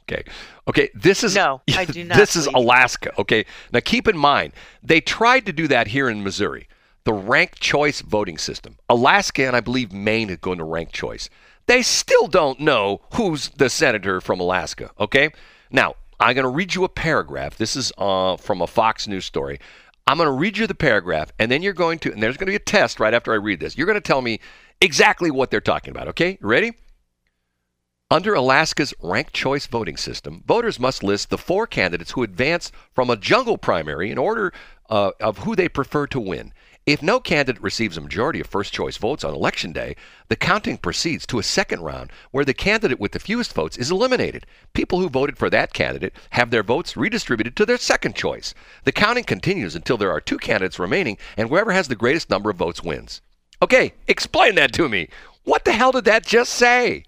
okay. Okay. This is No, I do not This is. Alaska. Okay. Now keep in mind, they tried to do that here in Missouri, the ranked choice voting system. Alaska and I believe Maine had gone to ranked choice. They still don't know who's the senator from Alaska. Okay. Now I'm going to read you a paragraph. This is uh, from a Fox News story. I'm going to read you the paragraph, and then you're going to, and there's going to be a test right after I read this. You're going to tell me exactly what they're talking about. Okay, ready? Under Alaska's ranked choice voting system, voters must list the four candidates who advance from a jungle primary in order uh, of who they prefer to win. If no candidate receives a majority of first choice votes on election day, the counting proceeds to a second round where the candidate with the fewest votes is eliminated. People who voted for that candidate have their votes redistributed to their second choice. The counting continues until there are two candidates remaining, and whoever has the greatest number of votes wins. Okay, explain that to me. What the hell did that just say?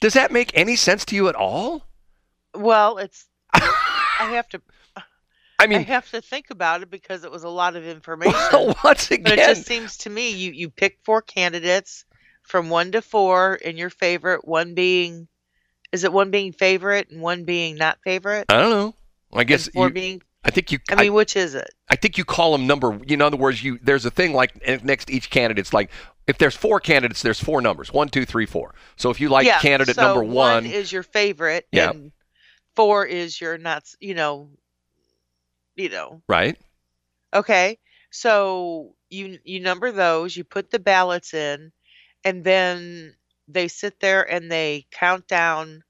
Does that make any sense to you at all? Well, it's. I have to. I mean, I have to think about it because it was a lot of information. once But it just seems to me you you pick four candidates from one to four in your favorite, one being is it one being favorite and one being not favorite? I don't know. I guess and four you, being I think you. I mean, which is it? I think you call them number. You know, In other words, you there's a thing like eh, next to each candidate. It's like if there's four candidates, there's four numbers: one, two, three, four. So if you like yeah, candidate so number one, one is your favorite Yeah. and four is your not, you know, you know. right? Okay. So you you number those, you put the ballots in, and then they sit there and they count down.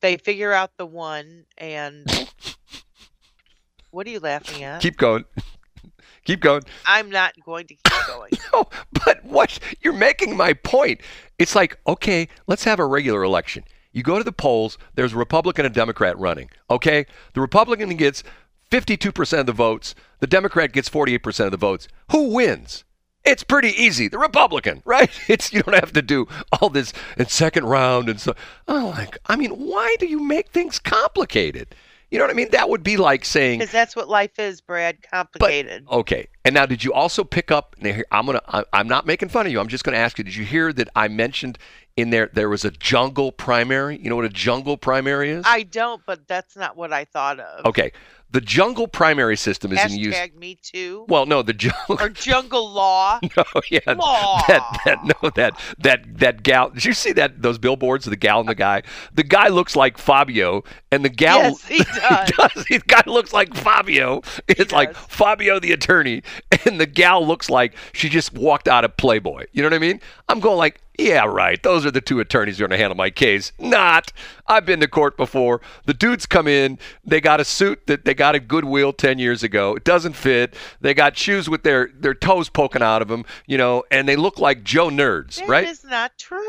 They figure out the one, and what are you laughing at? Keep going. Keep going. I'm not going to keep going. No, but what you're making my point. It's like, okay, let's have a regular election. You go to the polls, there's a Republican and a Democrat running. Okay? The Republican gets 52% of the votes, the Democrat gets 48% of the votes. Who wins? It's pretty easy. The Republican, right? It's you don't have to do all this in second round and so. Oh, like I mean, why do you make things complicated? You know what I mean? That would be like saying Because that's what life is, Brad. Complicated. Okay. And now, did you also pick up? I'm gonna. I'm not making fun of you. I'm just gonna ask you. Did you hear that I mentioned in there there was a jungle primary? You know what a jungle primary is? I don't, but that's not what I thought of. okay. The jungle primary system is in use. Hashtag me too. Well, no, the jungle. or jungle law. No, yeah, Law. that that no that that that gal. Did you see that those billboards the gal and the guy? The guy looks like Fabio, and the gal. Yes, he does. does. The guy looks like Fabio. It's like. Fabio the attorney, and the gal looks like she just walked out of Playboy. You know what I mean? I'm going like, yeah, right. Those are the two attorneys who are going to handle my case. Not. I've been to court before. The dudes come in. They got a suit that they got at Goodwill ten years ago. It doesn't fit. They got shoes with their their toes poking out of them. You know, and they look like Joe nerds, That right? is not true.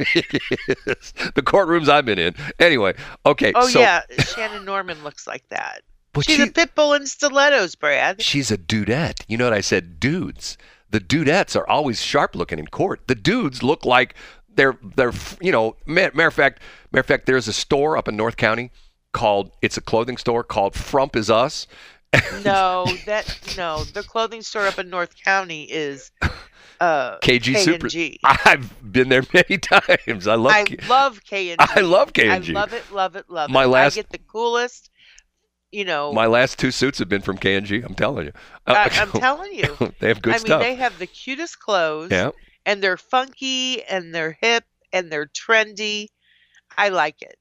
is. The courtrooms I've been in. Anyway, okay. oh so, yeah, Shannon Norman looks like that. But She's she- a pit bull in stilettos, Brad. She's a dudette. You know what I said? Dudes. The dudettes are always sharp looking in court. The dudes look like they're they're you know matter of fact matter of fact there's a store up in North County called it's a clothing store called Frump is Us. No, that no. The clothing store up in North County is uh KG Super. K&G. I've been there many times. I love I K- love K and I love K&G. I love it, love it, love it. My last- I get the coolest. You know, my last two suits have been from K&G. I'm telling you. I, I'm telling you. they have good stuff. I mean, they have the cutest clothes. yeah. and they're funky and they're hip and they're trendy. I like it.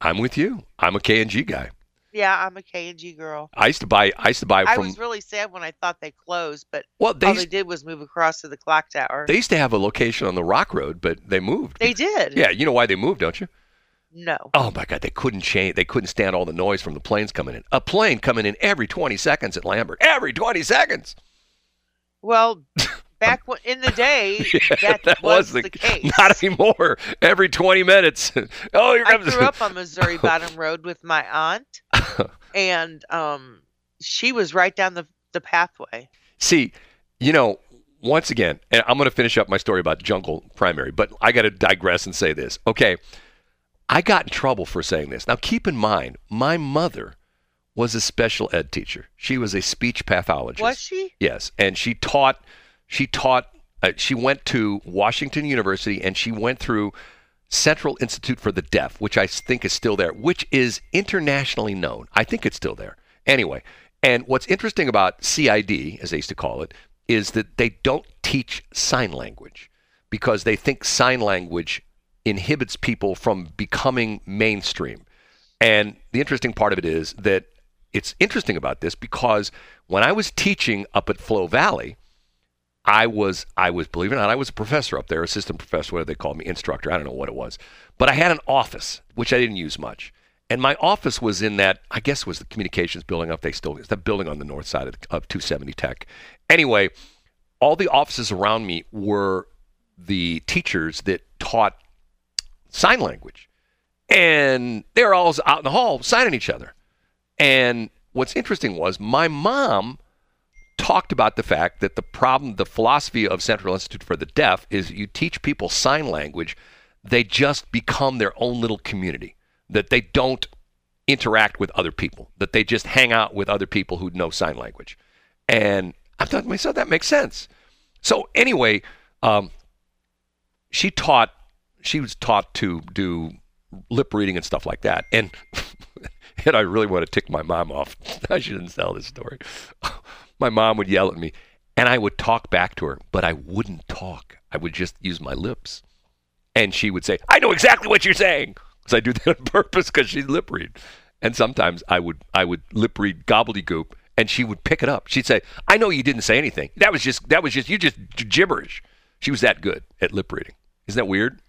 I'm with you. I'm a K&G guy. Yeah, I'm a K and G girl. I used to buy I used to buy From, I was really sad when I thought they closed, but well they all used, they did was move across to the clock tower. they used to have a location on the Rock Road, but they moved. They did. Yeah, you know why they moved, don't you? No. Oh my God, they couldn't change. They couldn't stand all the noise from the planes coming in. A plane coming in every 20 seconds at Lambert. Every 20 seconds. Well, back in the day, Yeah, that, was, the, case. Not anymore. Every 20 minutes. oh, here I grew up on Missouri Bottom Road with my aunt, and um, she was right down the the pathway. See, you know, once again, and I'm going to finish up my story about jungle primary, but I got to digress and say this. Okay, I got in trouble for saying this. Now, keep in mind, my mother was a special ed teacher. She was a speech pathologist. Was she? Yes, and she taught. She taught. Uh, she went to Washington University, and she went through Central Institute for the Deaf, which I think is still there, which is internationally known. I think it's still there. Anyway, and what's interesting about CID, as they used to call it, is that they don't teach sign language because they think sign language inhibits people from becoming mainstream. And the interesting part of it is that it's interesting about this because when I was teaching up at Flo Valley, I was I was believe it or not, I was a professor up there, assistant professor, whatever they called me, instructor, I don't know what it was. But I had an office, which I didn't use much. And my office was in that, I guess was the communications building up. They still it's the building on the north side of, of 270 Tech. Anyway, all the offices around me were the teachers that taught sign language. And they were all out in the hall signing each other. And what's interesting was my mom talked about the fact that the problem, the philosophy of Central Institute for the Deaf is you teach people sign language, they just become their own little community, that they don't interact with other people, that they just hang out with other people who know sign language. And I thought to myself, that makes sense. So anyway, um, she taught, she was taught to do lip reading and stuff like that. And and I really want to tick my mom off. I shouldn't tell this story. My mom would yell at me, and I would talk back to her, but I wouldn't talk. I would just use my lips. And she would say, I know exactly what you're saying. Because I do that on purpose because she'd lip read. And sometimes I would I would lip read gobbledygook and she would pick it up. She'd say, I know you didn't say anything. That was just that was just you just gibberish. She was that good at lip reading. Isn't that weird?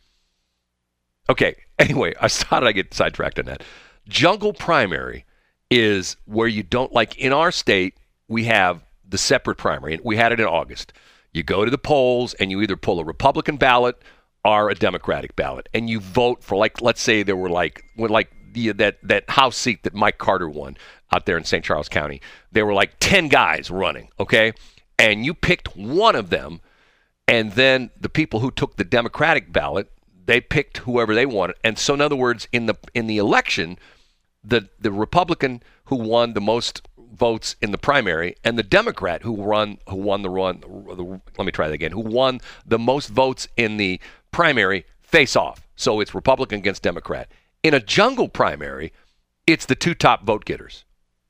Okay. Anyway, I how did I get sidetracked on that? Jungle primary is where you don't like in our state we have the separate primary we had it in August. You go to the polls and you either pull a Republican ballot or a Democratic ballot and you vote for like let's say there were like like the, that that house seat that Mike Carter won out there in St. Charles County. There were like 10 guys running, okay? And you picked one of them and then the people who took the Democratic ballot, they picked whoever they wanted. And so, in other words, in the in the election, the the Republican who won the most votes in the primary and the Democrat who won who won the run. The, let me try that again. Who won the most votes in the primary face off. So it's Republican against Democrat. In a jungle primary, it's the two top vote getters,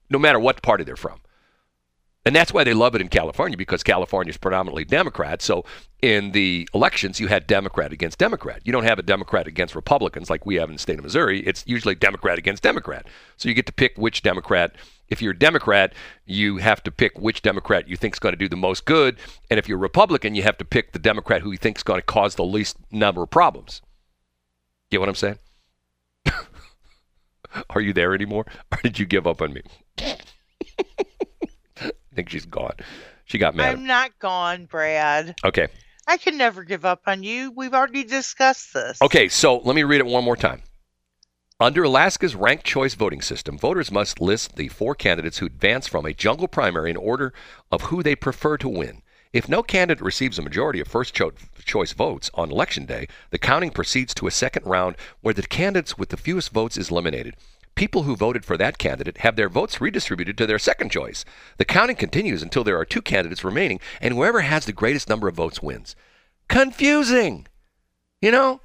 no matter what party they're from. And that's why they love it in California because California is predominantly Democrat. So in the elections, you had Democrat against Democrat. You don't have a Democrat against Republicans like we have in the state of Missouri. It's usually Democrat against Democrat. So you get to pick which Democrat. If you're a Democrat, you have to pick which Democrat you think is going to do the most good. And if you're a Republican, you have to pick the Democrat who you think is going to cause the least number of problems. Get what I'm saying? Are you there anymore? Or did you give up on me? I think she's gone. She got mad. I'm not gone, Brad. Okay. I can never give up on you. We've already discussed this. Okay, so let me read it one more time. Under Alaska's ranked choice voting system, voters must list the four candidates who advance from a jungle primary in order of who they prefer to win. If no candidate receives a majority of first cho- choice votes on election day, the counting proceeds to a second round where the candidates with the fewest votes is eliminated. People who voted for that candidate have their votes redistributed to their second choice. The counting continues until there are two candidates remaining, and whoever has the greatest number of votes wins. Confusing. You know?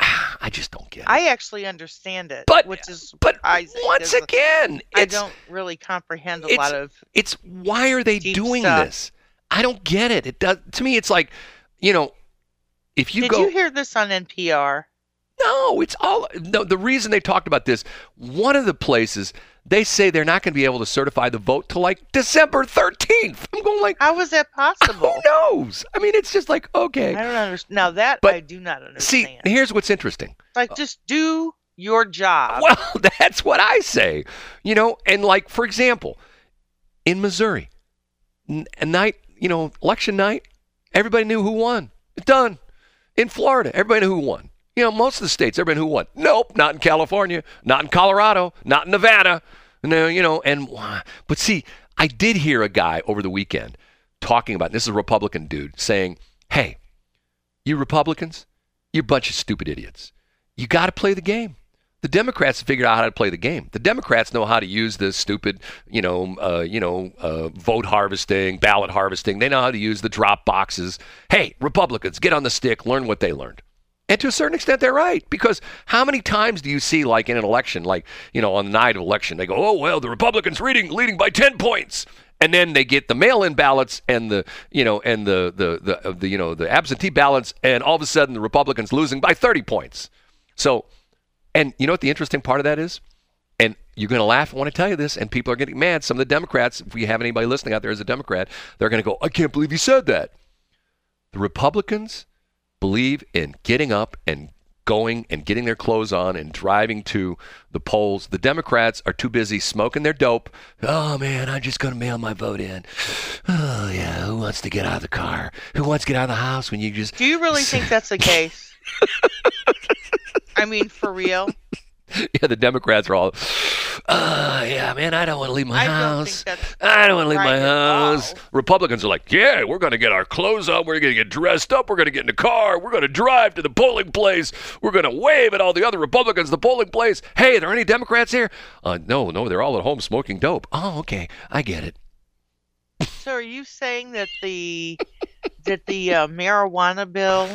Ah, I just don't get it. I actually understand it, But- which is but surprising. once again, I don't really comprehend a lot of. it's why are they doing stuff. this? I don't get it. It does to me. It's like, you know, if you Did go. you hear this on NPR? No, it's all no. The reason they talked about this, one of the places they say they're not going to be able to certify the vote till like December thirteenth. I'm going like, How was that possible? who knows? I mean, it's just like okay. I don't understand. Now that But, I do not understand. See, here's what's interesting. like, just do your job. Well, that's what I say. You know, and like for example, in Missouri, n- night, you know, election night, everybody knew who won. It's done. In Florida, everybody knew who won. You know, most of the states, everybody knew who won. Nope, not in California, not in Colorado, not in Nevada. No, you know, and but see, I did hear a guy over the weekend talking about this is a Republican dude saying, "Hey, you Republicans, you're a bunch of stupid idiots. You got to play the game." The Democrats figured out how to play the game. The Democrats know how to use this stupid, you know, uh, you know, uh, vote harvesting, ballot harvesting. They know how to use the drop boxes. Hey, Republicans, get on the stick, learn what they learned. And to a certain extent, they're right. Because how many times do you see, like in an election, like, you know, on the night of election, they go, oh, well, the Republicans leading, leading by 10 points. And then they get the mail-in ballots and the, you know, and the, the, the, uh, the, you know, the absentee ballots. And all of a sudden, the Republicans losing by 30 points. So, and you know what the interesting part of that is? And you're going to laugh I want to tell you this, and people are getting mad. Some of the Democrats, if we have anybody listening out there as a Democrat, they're going to go, I can't believe you said that. The Republicans believe in getting up and going and getting their clothes on and driving to the polls. The Democrats are too busy smoking their dope. Oh man, I'm just going to mail my vote in. Oh yeah, who wants to get out of the car? Who wants to get out of the house when you just Do you really think that's the case? I mean, for real? Yeah, the Democrats are all, uh, yeah, man, I don't want to leave my I don't house. I don't want to leave my house. Republicans are like, yeah, we're going to get our clothes on. We're going to get dressed up. We're going to get in the car. We're going to drive to the polling place. We're going to wave at all the other Republicans the polling place. Hey, are there any Democrats here? Uh, no, no, they're all at home smoking dope. Oh, okay, I get it. So, are you saying that the that the uh, marijuana bill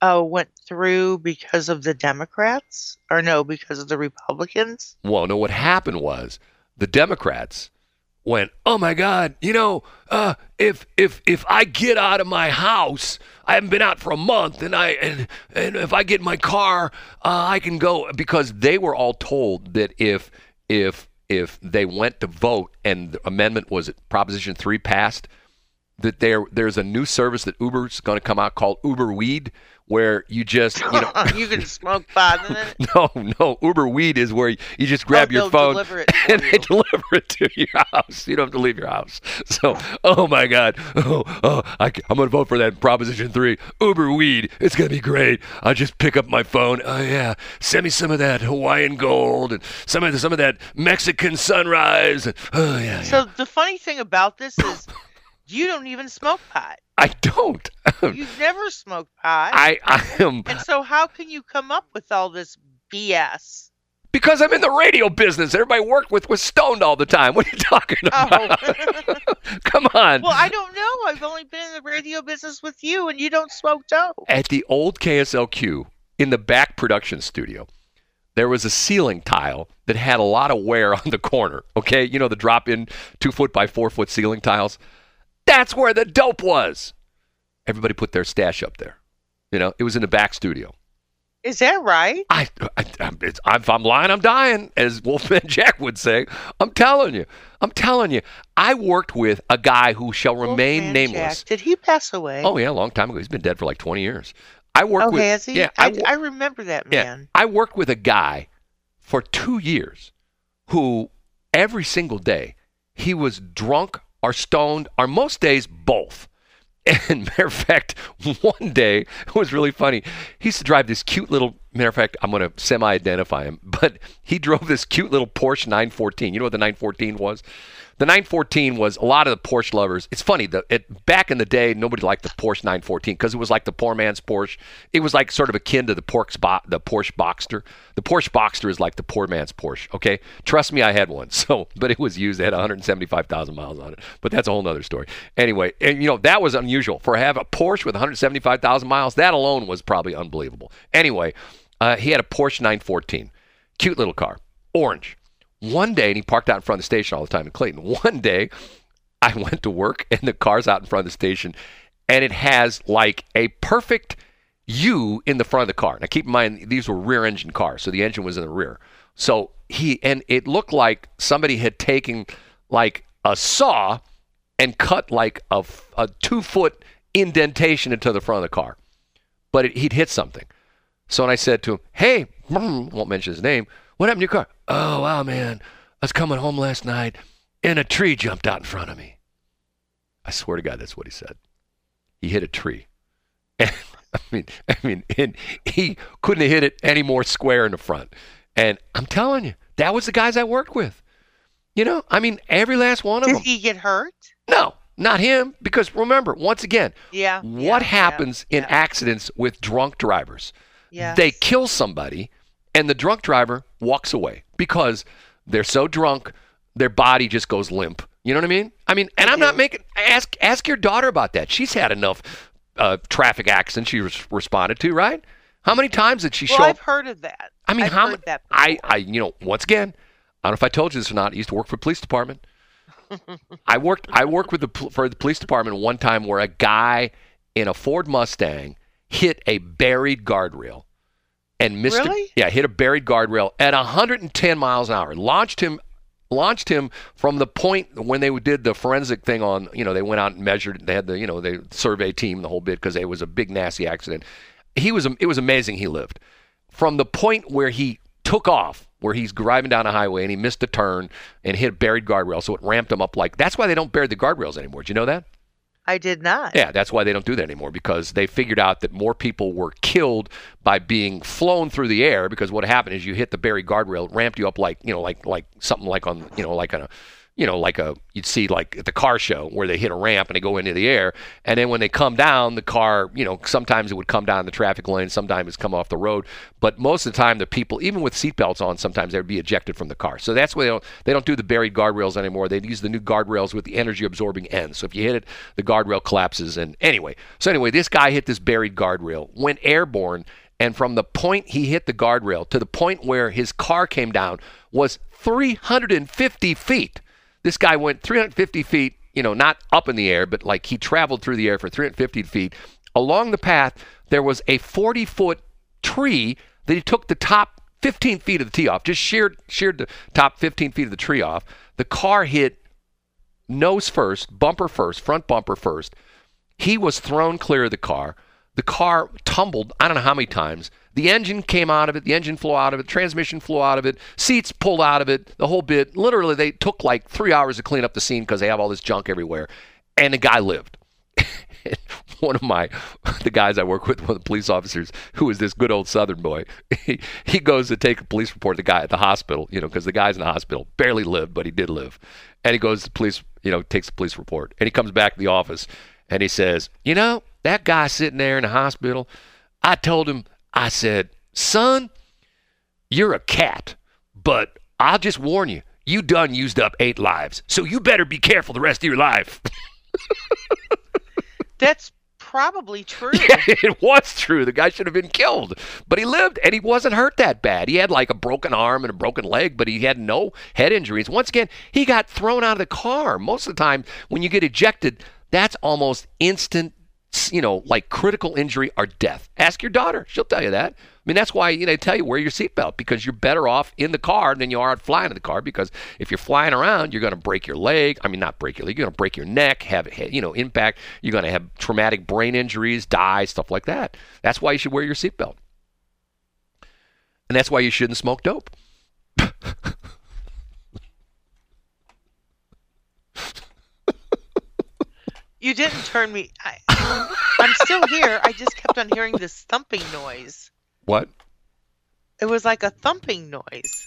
uh, went through because of the Democrats, or no, because of the Republicans? Well, no, what happened was the Democrats went, "Oh my God, you know, uh, if if if I get out of my house, I haven't been out for a month, and I and and if I get in my car, uh, I can go." Because they were all told that if if if they went to vote and the amendment was it Proposition Three passed, that there there's a new service that Uber's going to come out called Uber Weed, where you just you know. you can smoke pot in it. No, no. Uber Weed is where you just grab Oh, your phone deliver it for and they deliver it to your house. You don't have to leave your house. So, oh my God, oh, oh I, am going to vote for that Proposition Three. Uber Weed, it's going to be great. I'll just pick up my phone. Oh yeah, send me some of that Hawaiian Gold and some of the, some of that Mexican Sunrise. And, oh yeah, yeah. So the funny thing about this is, you don't even smoke pot. I don't. You've never smoked pot. I I am and so how can you come up with all this BS? because I'm in the radio business. Everybody I worked with was stoned all the time. What are you talking oh. about? Oh. Come on. well, I don't know. I've only been in the radio business with you, and you don't smoke dope. At the old KSLQ in the back production studio, there was a ceiling tile that had a lot of wear on the corner. Okay, you know the drop-in two foot by four foot ceiling tiles. That's where the dope was. Everybody put their stash up there. You know, it was in the back studio. Is that right? I, I I'm- it's, if I'm lying, I'm dying, as Wolfman Jack would say. I'm telling you. I'm telling you. I worked with a guy who shall remain nameless. Jack. Did he pass away? Oh yeah, a long time ago. He's been dead for like 20 years. I worked Oh, with has he? yeah, I, I I remember that man. yeah, man. I worked with a guy for two years who every single day he was drunk or stoned are most days both. And matter of fact, one day it was really funny. He used to drive this cute little. Matter of fact, I'm going to semi-identify him, but he drove this cute little Porsche 914. You know what the 914 was? The 914 was a lot of the Porsche lovers. It's funny. The it, back in the day, nobody liked the Porsche 914 because it was like the poor man's Porsche. It was like sort of akin to the Porsche, Bo- the Porsche Boxster. The Porsche Boxster is like the poor man's Porsche. Okay, trust me, I had one. So, but it was used. It had 175,000 miles on it. But that's a whole nother story. Anyway, and you know that was unusual for have a Porsche with 175,000 miles. That alone was probably unbelievable. Anyway, uh, he had a Porsche 914, cute little car, orange one day, and he parked out in front of the station all the time in Clayton. One day, I went to work, and the car's out in front of the station, and it has like a perfect U in the front of the car. Now, keep in mind, these were rear engine cars, so the engine was in the rear. So he, and it looked like somebody had taken like a saw and cut like a, a two foot indentation into the front of the car. But it, he'd hit something. So when I said to him, "Hey," won't mention his name. What happened to your car? Oh wow, man! I was coming home last night, and a tree jumped out in front of me. I swear to God, that's what he said. He hit a tree, and I mean, I mean, and he couldn't have hit it any more square in the front. And I'm telling you, that was the guys I worked with. You know, I mean, every last one of Did them. Did he get hurt? No, not him. Because remember, once again, Yeah. what yeah, happens yeah, in accidents with drunk drivers? Yeah. They kill somebody, and the drunk driver walks away because they're so drunk, their body just goes limp. You know what I mean? I mean, and I'm not making. Ask ask your daughter about that. She's had enough uh, traffic accidents she res- responded to, right? How many times did she well, show I've heard of that. I mean, I've how many? that I. I, you know, once again, I don't know if I told you this or not. I used to work for the police department. I worked, I worked with the for the police department one time where a guy in a Ford Mustang hit a buried guardrail and missed. a- yeah, hit a buried guardrail at 110 miles an hour. Launched him, launched him from the point when they did the forensic thing on. You know, they went out and measured. They had the, you know, the survey team, the whole bit, because it was a big nasty accident. He was, it was amazing. He lived from the point where he took off, where he's driving down a highway and he missed a turn and hit a buried guardrail, so it ramped him up like. That's why they don't bury the guardrails anymore. Do you know that? I did not. Yeah, that's why they don't do that anymore because they figured out that more people were killed by being flown through the air because what happened is you hit the buried guardrail, ramped you up like you know, like like something like on you know, like on a you know, like a you'd see like at the car show where they hit a ramp and they go into the air, and then when they come down, the car, you know, sometimes it would come down the traffic lane, sometimes it's come off the road, but most of the time the people, even with seatbelts on, sometimes they would be ejected from the car. So that's why they don't they don't do the buried guardrails anymore. They use the new guardrails with the energy absorbing ends. So if you hit it, the guardrail collapses. And anyway, so anyway, this guy hit this buried guardrail, went airborne. And from the point he hit the guardrail to the point where his car came down was 350 feet. This guy went 350 feet, you know, not up in the air, but like he traveled through the air for 350 feet. Along the path, there was a 40 foot tree that he took the top 15 feet of the tee off, just sheared, sheared the top 15 feet of the tree off. The car hit nose first, bumper first, front bumper first. He was thrown clear of the car. The car tumbled, I don't know how many times. The engine came out of it, the engine flew out of it, transmission flew out of it, seats pulled out of it, the whole bit. Literally, they took like three hours to clean up the scene because they have all this junk everywhere. And the guy lived. one of my the guys I work with, one of the police officers, who is this good old Southern boy, he, he goes to take a police report. The guy at the hospital, you know, because the guy's in the hospital, barely lived, but he did live, and he goes to the police, you know, takes the police report, and he comes back to the office, and he says, "You know that guy sitting there in the hospital? I told him, I said, son, you're a cat, but I'll just warn you, you done used up eight lives, so you better be careful the rest of your life." That's probably true. Yeah, it was true. The guy should have been killed, but he lived and he wasn't hurt that bad. He had like a broken arm and a broken leg, but he had no head injuries. Once again, he got thrown out of the car. Most of the time, when you get ejected, that's almost instant, you know, like critical injury or death. Ask your daughter; she'll tell you that. I mean, that's why you know, they tell you wear your seatbelt because you're better off in the car than you are flying in the car. Because if you're flying around, you're going to break your leg. I mean, not break your leg. You're going to break your neck, have you know impact. You're going to have traumatic brain injuries, die, stuff like that. That's why you should wear your seatbelt, and that's why you shouldn't smoke dope. You didn't turn me. I, I'm still here. I just kept on hearing this thumping noise. What? It was like a thumping noise.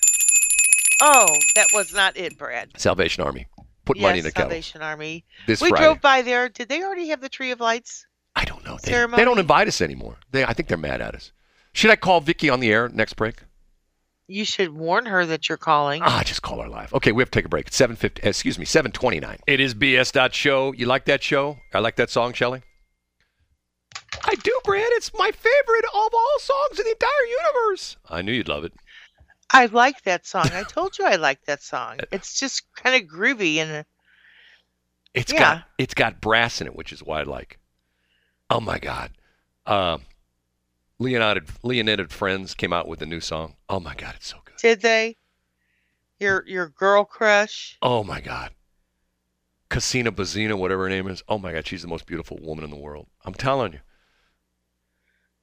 Oh, that was not it, Brad. Salvation Army. Put yes, money in the kettle. Salvation Army. This we Friday. drove by there. Did they already have the tree of lights? I don't know. They, they don't invite us anymore. They, I think they're mad at us. Should I call Vicky on the air next break? You should warn her that you're calling. Ah, just call her live. Okay, we have to take a break. It's seven fifty. Excuse me, seven twenty nine. It is BS dot show. You like that show? I like that song, Shelley. I do, Brad. It's my favorite of all songs in the entire universe. I knew you'd love it. I like that song. I told you I like that song. It's just kind of groovy and It's Yeah. got it's got brass in it, which is why I like. Oh my God. Um, Leonid Leonid Friends came out with a new song. Oh my God, it's so good. did they? Your your girl crush. Oh my God. Casina Bazina, whatever her name is. Oh my God, she's the most beautiful woman in the world. I'm telling you.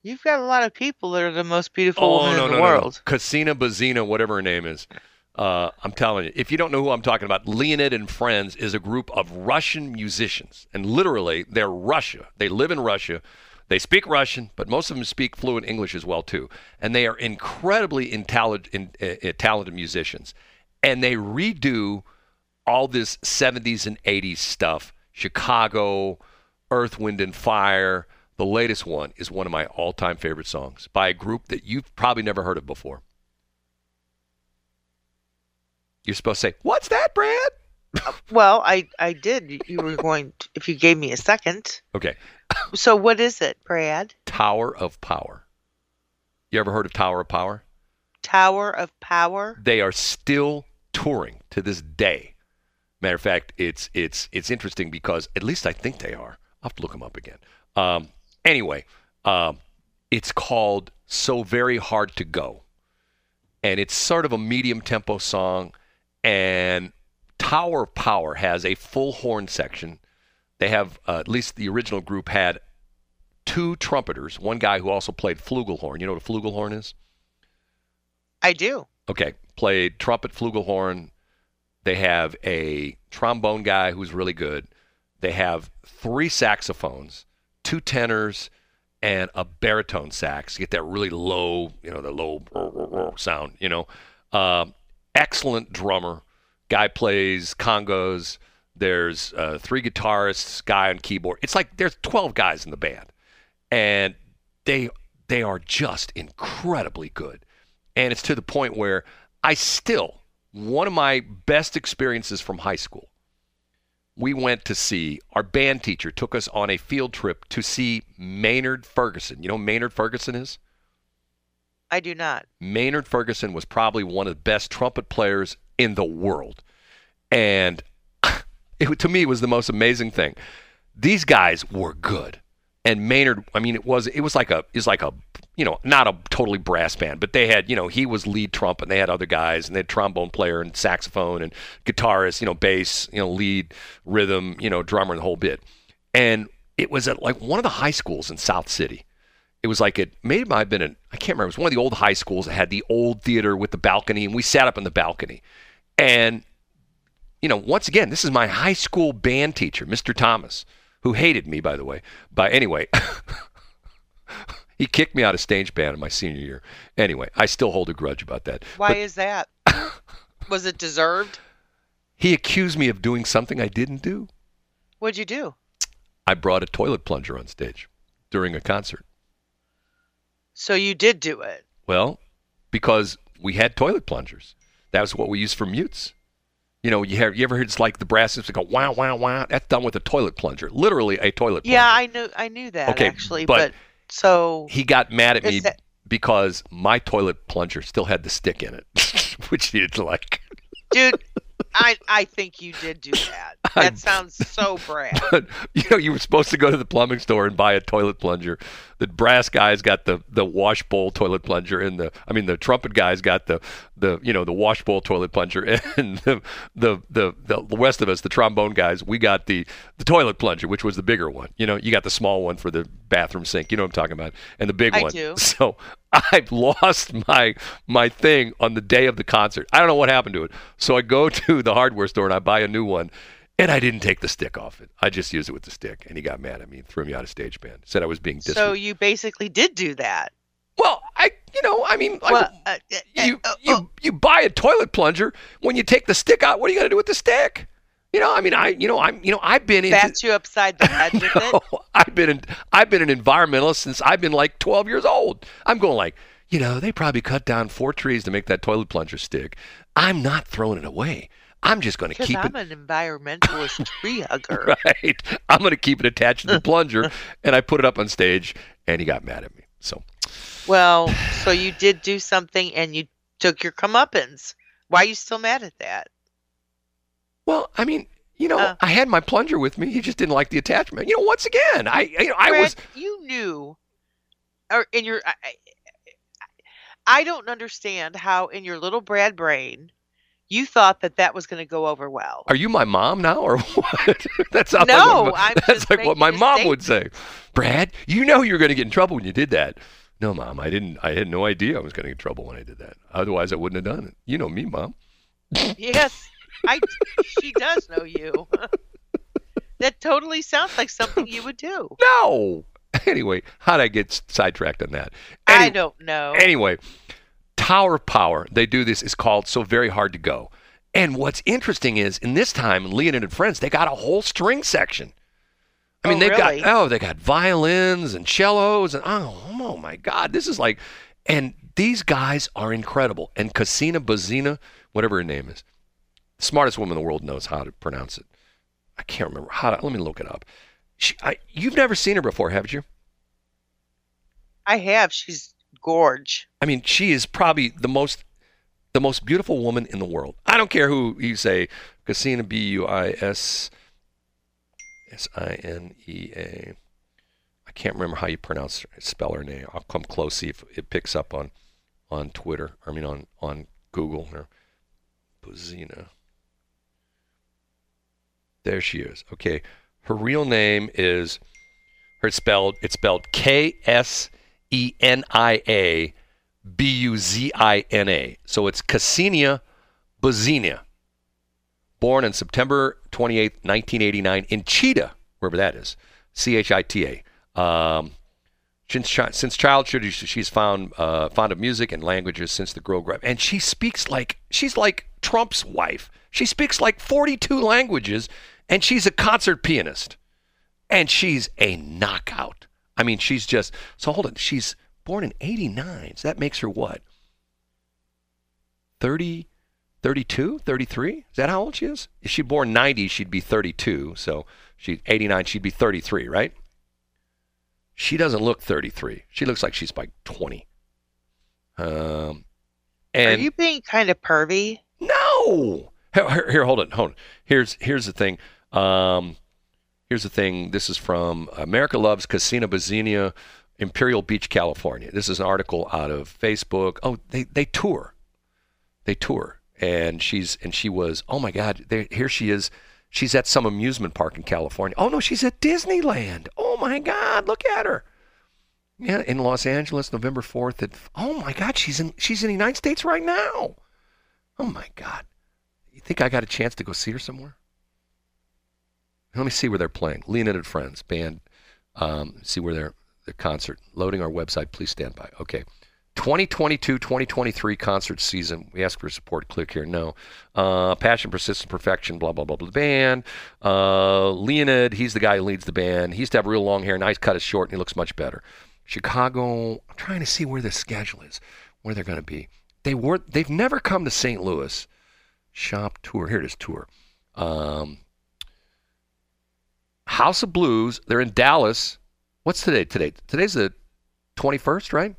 You've got a lot of people that are the most beautiful Oh woman no, in the no, no. world. Casina Bazina, whatever her name is. Uh, I'm telling you, if you don't know who I'm talking about, Leonid and Friends is a group of Russian musicians, and literally they're Russia. They live in Russia. They speak Russian, but most of them speak fluent English as well too. And they are incredibly intelligent, in, uh, uh, talented musicians, and they redo all this 70s and 80s stuff. Chicago, Earth, Wind, and Fire. The latest one is one of my all-time favorite songs by a group that you've probably never heard of before. You're supposed to say, "What's that, Brad?" Well, I I did. You were going to, if you gave me a second. Okay, So what is it, Brad? Tower of Power. You ever heard of Tower of Power? Tower of Power. They are still touring to this day. Matter of fact, it's it's it's interesting because at least I think they are. I'll have to look them up again. Um, anyway, um, it's called "So Very Hard to Go," and it's sort of a medium tempo song. And Tower of Power has a full horn section. They have uh, at least the original group had two trumpeters, one guy who also played flugelhorn. You know what a flugelhorn is? I do. Okay, played trumpet, flugelhorn. They have a trombone guy who's really good. They have three saxophones, two tenors, and a baritone sax. You get that really low, you know, the low sound. You know, um, excellent drummer. Guy plays congos. There's uh, three guitarists, guy on keyboard. It's like there's 12 guys in the band, and they they are just incredibly good. And it's to the point where I still one of my best experiences from high school. We went to see our band teacher took us on a field trip to see Maynard Ferguson. You know who Maynard Ferguson is? I do not. Maynard Ferguson was probably one of the best trumpet players in the world. And it, to me, it was the most amazing thing. These guys were good. And Maynard, I mean, it was it was like a it was like a you know not a totally brass band, but they had you know he was lead trump and they had other guys, and they had trombone player and saxophone and guitarist, you know bass, you know lead, rhythm, you know drummer, and the whole bit. And it was at like one of the high schools in South City it was like it may have been an I can't remember. It was one of the old high schools that had the old theater with the balcony, and we sat up in the balcony. And you know, once again, this is my high school band teacher, Mr. Thomas, who hated me, by the way. But anyway, he kicked me out of stage band in my senior year. Anyway, I still hold a grudge about that. Why But is that? Was it deserved? he accused me of doing something I didn't do. What'd you do? I brought a toilet plunger on stage during a concert. So you did do it. Well, because we had toilet plungers. That was what we used for mutes. You know, you have you ever heard it's like the brass instruments go wow wow wow? That's done with a toilet plunger, literally a toilet plunger. Yeah, I knew I knew that Okay, actually, but but, so he got mad at me that- because my toilet plunger still had the stick in it, which he didn't like. dude, I I think you did do that. I- That sounds so. But you know, you were supposed to go to the plumbing store and buy a toilet plunger. The brass guys got the the wash bowl toilet plunger, and the I mean the trumpet guys got the the you know the wash bowl toilet plunger, and the the the, the rest of us, the trombone guys, we got the the toilet plunger, which was the bigger one. You know, you got the small one for the bathroom sink. You know what I'm talking about, and the big I one. do. So I've lost my my thing on the day of the concert. I don't know what happened to it. So I go to the hardware store and I buy a new one. And I didn't take the stick off it. I just used it with the stick, and he got mad at me and threw me out of stage band. Said I was being disrespectful. So you basically did do that. well, I, you know, I mean, Well, uh, uh, you uh, you oh, you buy a toilet plunger when you take the stick out. What are you gonna do with the stick? You know, I mean, I, you know, I'm, you know, I've been into. bat you upside the head with it. I've been in, I've been an environmentalist since I've been like 12 years old. I'm going like, you know, they probably cut down four trees to make that toilet plunger stick. I'm not throwing it away. I'm just going to keep I'm it an environmentalist tree hugger. right. I'm going to keep it attached to the plunger, and I put it up on stage, and he got mad at me. So Well, so you did do something and you took your comeuppance. Why are you still mad at that? Well, I mean, you know, Uh. I had my plunger with me. He just didn't like the attachment. You know, once again, I, you know, I Brad, was. you knew, or in your, I, I- I don't understand how in your little Brad brain, you thought that that was going to go over well. Are you my mom now, or what? that sounds No, like what, that's just like what my mom would say. Brad, you know you're going to get in trouble when you did that. No, mom, I didn't. I had no idea I was going to get in trouble when I did that. Otherwise, I wouldn't have done it. You know me, mom. Yes, I. she does know you. that totally sounds like something you would do. No. Anyway, how did I get sidetracked on that? I don't know. Anyway, Tower Power, they do this, is called So Very Hard to Go. And what's interesting is in this time, Leonid and Friends, they got a whole string section. I mean, Oh, they've really? got oh, they got violins and cellos and oh, oh my God, this is like, and these guys are incredible. And Casina Bazina, whatever her name is, smartest woman in the world knows how to pronounce it. I can't remember how to. Let me look it up. She, I, you've never seen her before, haven't you? I have. She's gorge. I mean, she is probably the most the most beautiful woman in the world. I don't care who you say, Casina B U I S S I N E A. I can't remember how you pronounce spell her name. I'll come close see if it picks up on on Twitter. I mean on on Google or Buzina. There she is. Okay. Her real name is her spelled it's spelled K S E N I A B U Z I N A. So it's Cassinia Buzinia. Born on September 28, 1989, in Chita, wherever that is. C H I T A. Um, since, since childhood, she's found uh, fond of music and languages since the girl grew up. And she speaks like, she's like Trump's wife. She speaks like 42 languages, and she's a concert pianist and she's a knockout. I mean, she's just so hold on. She's born in 89. So that makes her what? 30, 32, 33? Is that how old she is? If she born 90, she'd be 32. So she's 89, she'd be 33, right? She doesn't look 33. She looks like she's like 20. Um, and Are you being kind of pervy? no. Here, here, here, hold on, hold on. Here's here's the thing. Um, here's the thing. This is from America Loves Casino Bazinia, Imperial Beach, California. This is an article out of Facebook. Oh, they they tour. They tour, and she's and she was. Oh my God! Here she is. She's at some amusement park in California. Oh no, she's at Disneyland. Oh my God! Look at her. Yeah, in Los Angeles, November fourth. At oh my God, she's in she's in the United States right now. Oh my God. You think I got a chance to go see her somewhere? Let me see where they're playing. Leonid and Friends band. Um, see where they're the concert. Loading our website. Please stand by. Okay. 2022 2023 concert season. We ask for support. Click here. No. Uh, Passion, Persistence, Perfection, blah, blah, blah, blah. The band. Uh, Leonid, he's the guy who leads the band. He used to have real long hair. Now he's cut it short and he looks much better. Chicago, I'm trying to see where the schedule is, where they're going to be. They were, they've never come to St. Louis. Shop tour. Here it is, tour. Um, House of Blues. They're in Dallas. What's today? Today. Today's the 21st, right?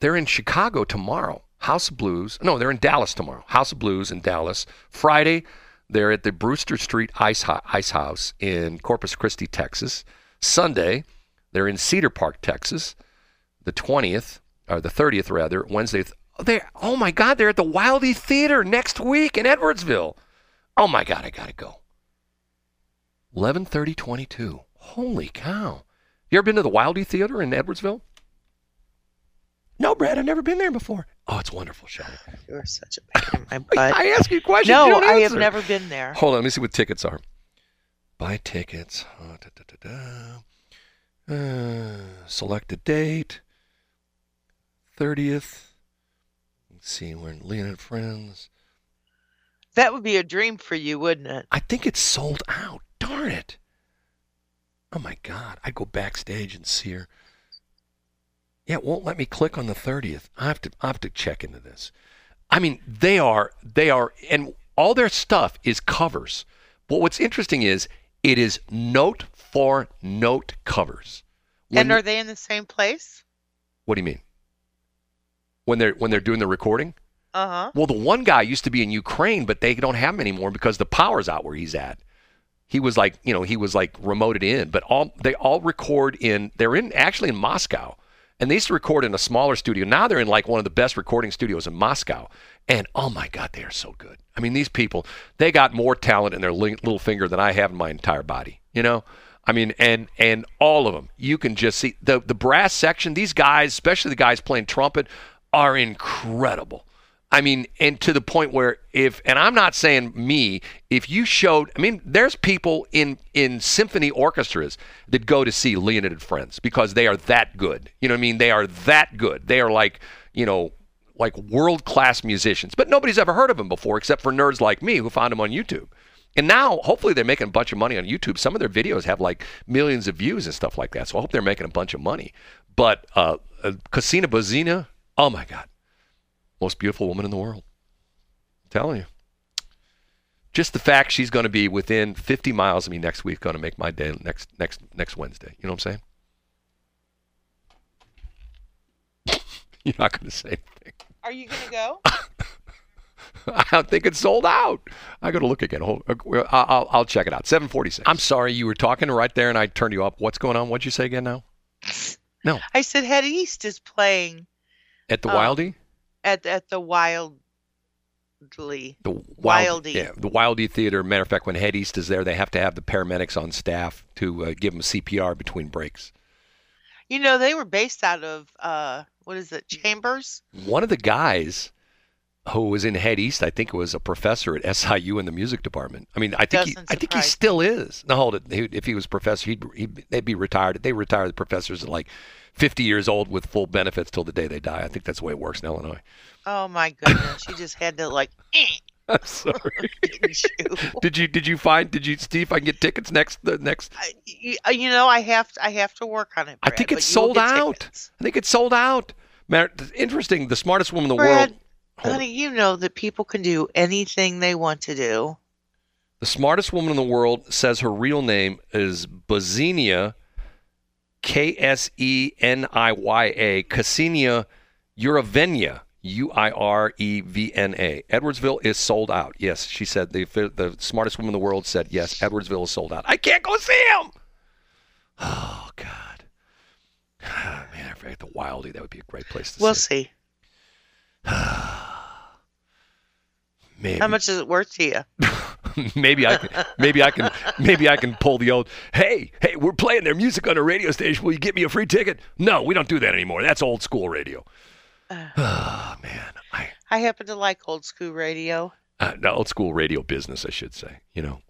They're in Chicago tomorrow. House of Blues. No, they're in Dallas tomorrow. House of Blues in Dallas. Friday, they're at the Brewster Street Ice, Ho- Ice House in Corpus Christi, Texas. Sunday, they're in Cedar Park, Texas. The 20th, or the 30th rather, Wednesday. They oh my God, they're at the Wildey Theater next week in Edwardsville. Oh my God, I gotta go. 11:30:22. Holy cow! You ever been to the Wildey Theater in Edwardsville? No, Brad, I've never been there before. Oh, it's wonderful, Shelley. You're such a pain in my butt. I ask you questions. no, you don't I have never been there. Hold on, let me see what tickets are. Buy tickets. Uh, da, da, da. Uh, select a date. 30th. Let's see, we're in Leonard Friends. That would be a dream for you, wouldn't it? I think it's sold out. Darn it. Oh my God. I'd go backstage and see her. Yeah, it won't let me click on the 30th. I have to I have to check into this. I mean, they are they are and all their stuff is covers. But what's interesting is it is note for note covers. When and are they in the same place? what do you mean? When they're when they're doing the recording? Uh huh. Well, the one guy used to be in Ukraine, but they don't have him anymore because the power's out where he's at. He was like, you know, he was like remoted in, but all they all record in. They're in actually in Moscow, and they used to record in a smaller studio. Now they're in like one of the best recording studios in Moscow, and oh my God, they are so good. I mean, these people, they got more talent in their li- little finger than I have in my entire body. You know, I mean, and and all of them, you can just see the the brass section. These guys, especially the guys playing trumpet, are incredible. I mean, and to the point where if, and I'm not saying me, if you showed, I mean, there's people in in symphony orchestras that go to see Leonid and Friends because they are that good. You know what I mean? They are that good. They are like, you know, like world class musicians. But nobody's ever heard of them before except for nerds like me who found them on YouTube. And now, hopefully, they're making a bunch of money on YouTube. Some of their videos have like millions of views and stuff like that. So I hope they're making a bunch of money. But uh, uh, Casina Bozina, oh my God, most beautiful woman in the world. I'm telling you. Just the fact she's going to be within 50 miles of me next week going to make my day next next next Wednesday. You know what I'm saying? You're not going to say anything. Are you gonna go? I don't think it's sold out. I got to look again. Hold, uh, I'll, I'll- I'll check it out. 746. I'm sorry, you were talking right there and I turned you up. What's going on? What'd you say again now? No. I said Head East is playing At the Oh. Wildey? At at the Wildly. The Wild, Wildey. Yeah, the Wildey Theater. Matter of fact, when Head East is there, they have to have the paramedics on staff to uh, give them CPR between breaks. You know, they were based out of uh what is it, Chambers? One of the guys who was in Head East, I think it was a professor at SIU in the music department. I mean, I think he, I think he still is. No, hold it. If he was professor, he'd, he'd they'd be retired. They retire the professors at like 50 years old with full benefits till the day they die. I think that's the way it works in Illinois. Oh my goodness. you just had to like eh, I'm sorry. you? did you did you find did you see if I can get tickets next the next? I, you, uh, you know, I have to, I have to work on it. I think it's sold out. tickets. I think it's sold out. Interesting. The smartest woman in the Brad, world. Honey, you know that people can do anything they want to do. The smartest woman in the world says her real name is Bozenia, K S E N I Y A, Ksenia Uravenia, U I R E V N A. Edwardsville is sold out. Yes, she said the the smartest woman in the world said yes. Edwardsville is sold out. I can't go see him. Oh God, man, I forget the Wildey. That would be a great place to see. We'll see. see. Maybe. How much is it worth to you? maybe I can, maybe I can maybe I can pull the old hey hey we're playing their music on a radio station will you get me a free ticket no we don't do that anymore that's old school radio oh man I I happen to like old school radio. uh, no, old school radio business I should say you know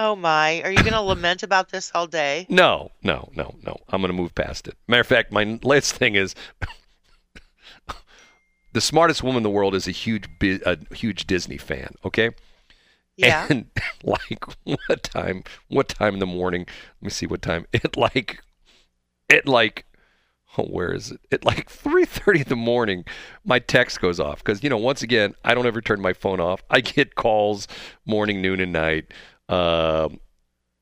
Oh my! Are you going to lament about this all day? No, no, no, no. I'm going to move past it. Matter of fact, my last thing is the smartest woman in the world is a huge, a huge Disney fan. Okay. Yeah. And like what time? What time in the morning? Let me see what time. It like, it like, oh, where is it? At like 3:30 in the morning, my text goes off because you know once again I don't ever turn my phone off. I get calls morning, noon, and night. Um,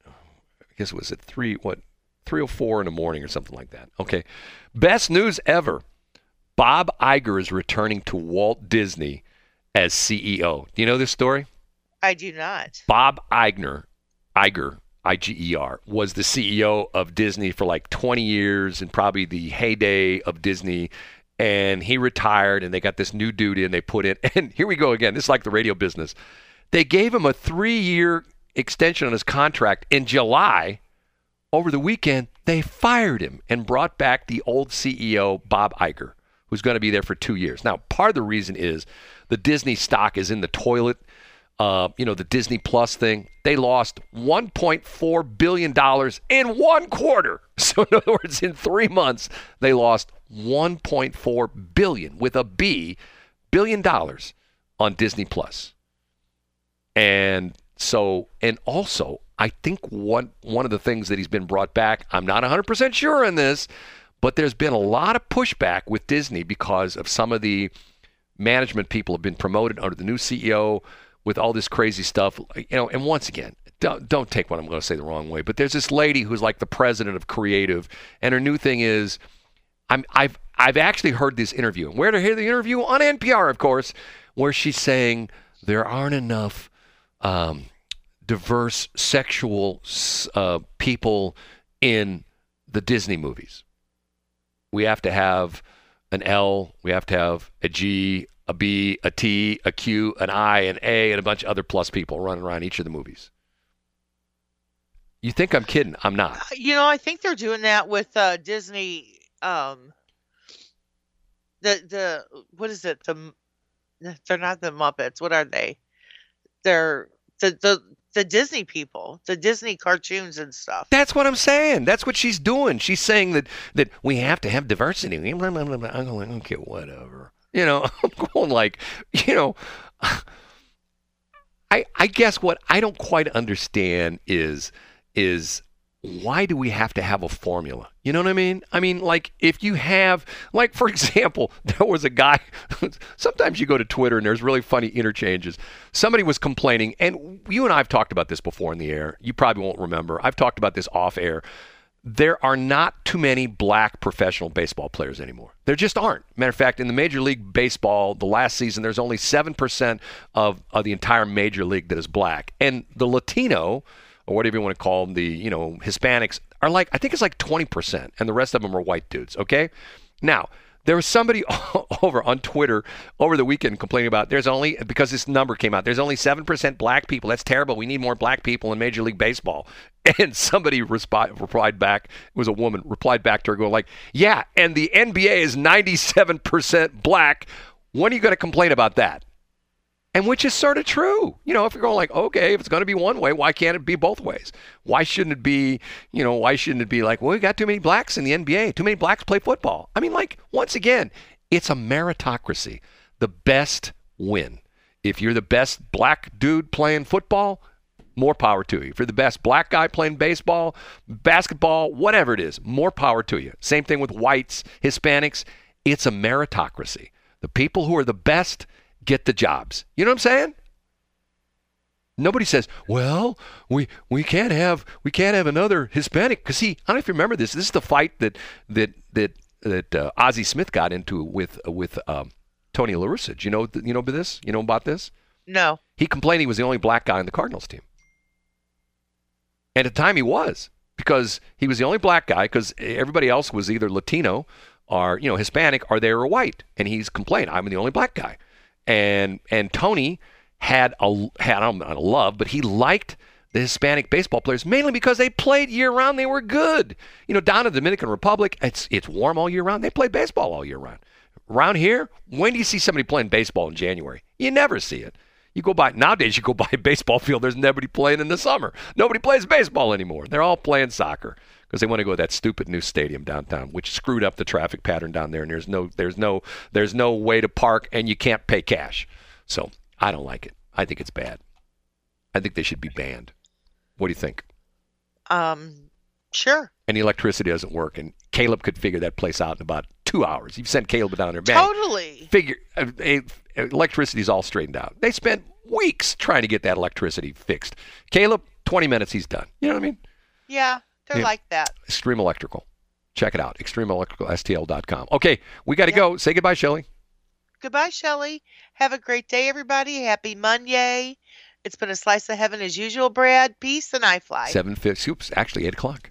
I guess it was at three what 3:04 in the morning or something like that. Okay, best news ever. Bob Iger is returning to Walt Disney as CEO. Do you know this story? I do not. Bob Iger, Iger, I G E R, was the CEO of Disney for like 20 years and probably the heyday of Disney. And he retired, and they got this new dude in. They put in, and here we go again. This is like the radio business. They gave him a three-year extension on his contract in July. Over the weekend, they fired him and brought back the old CEO, Bob Iger, who's going to be there for two years. Now, part of the reason is the Disney stock is in the toilet uh, you know, the Disney Plus thing, they lost $1.4 billion in one quarter. So, in other words, in three months, they lost 1.4 billion with a B, billion dollars on Disney Plus. And so, and also, I think one, one of the things that he's been brought back, I'm not 100% sure on this, but there's been a lot of pushback with Disney because of some of the management people have been promoted under the new CEO with all this crazy stuff. You know, and once again, don't, don't take what I'm going to say the wrong way, but there's this lady who's like the president of creative, and her new thing is, I'm I've I've actually heard this interview. Where to hear the interview on NPR, of course, where she's saying there aren't enough um, diverse sexual uh, people in the Disney movies. We have to have an L, we have to have a G, a B, a T, a Q, an I, an A, and a bunch of other plus people running around each of the movies. You think I'm kidding? I'm not. You know, I think they're doing that with uh, Disney. Um, the the what is it? The they're not the Muppets. What are they? They're the the the Disney people, the Disney cartoons and stuff. That's what I'm saying. That's what she's doing. She's saying that that we have to have diversity. I'm going, okay, whatever. You know, I'm going like, you know, I I guess what I don't quite understand is is why do we have to have a formula? You know what I mean? I mean, like if you have, like for example, there was a guy. sometimes you go to Twitter and there's really funny interchanges. Somebody was complaining, and you and I have talked about this before in the air. You probably won't remember. I've talked about this off air there are not too many black professional baseball players anymore. There just aren't. Matter of fact, in the Major League Baseball, the last season, there's only 7% of, of the entire Major League that is black. And the Latino, or whatever you want to call them, the, you know, Hispanics, are like, I think it's like 20%, and the rest of them are white dudes, okay? Now, there was somebody over on Twitter over the weekend complaining about there's only because this number came out. There's only seven percent black people. That's terrible. We need more black people in Major League Baseball. And somebody replied back. It was a woman replied back to her, going like, "Yeah, and the NBA is 97 percent black. When are you going to complain about that?" And which is sort of true. You know, if you're going like, okay, if it's going to be one way, why can't it be both ways? Why shouldn't it be, you know, why shouldn't it be like, well, we got too many blacks in the NBA, too many blacks play football? I mean, like, once again, it's a meritocracy. The best win. If you're the best black dude playing football, more power to you. If you're the best black guy playing baseball, basketball, whatever it is, more power to you. Same thing with whites, Hispanics. It's a meritocracy. The people who are the best get the jobs. You know what I'm saying? Nobody says, "Well, we we can't have we can't have another Hispanic." Because see, I don't know if you remember this. This is the fight that that that that uh, Ozzie Smith got into with with um, Tony La Russa. You know you know about this? You know about this? No. He complained he was the only black guy on the Cardinals team, and at the time he was because he was the only black guy because everybody else was either Latino or you know Hispanic or they were white, and he's complained, "I'm the only black guy." And and Tony had a had I don't know, love, but he liked the Hispanic baseball players mainly because they played year round. They were good. You know, down in the Dominican Republic, it's it's warm all year round. They play baseball all year round. Around here, when do you see somebody playing baseball in January? You never see it. You go by nowadays. You go by a baseball field. There's nobody playing in the summer. Nobody plays baseball anymore. They're all playing soccer because they want to go to that stupid new stadium downtown, which screwed up the traffic pattern down there. And there's no, there's no, there's no way to park, and you can't pay cash. So I don't like it. I think it's bad. I think they should be banned. What do you think? Um, sure. And the electricity doesn't work, and Caleb could figure that place out in about two hours. You've sent Caleb down there, man. Totally. Figure uh, uh, electricity's all straightened out. They spent weeks trying to get that electricity fixed. Caleb, 20 minutes, he's done. You know what I mean? Yeah, they're Yeah. like that. Extreme Electrical. Check it out. ExtremeElectricalSTL.com. Okay, we got to go. Say goodbye, Shelley. Goodbye, Shelley. Have a great day, everybody. Happy Monday. It's been a slice of heaven as usual, Brad. Peace and I fly. Seven fifty. Oops, actually eight o'clock.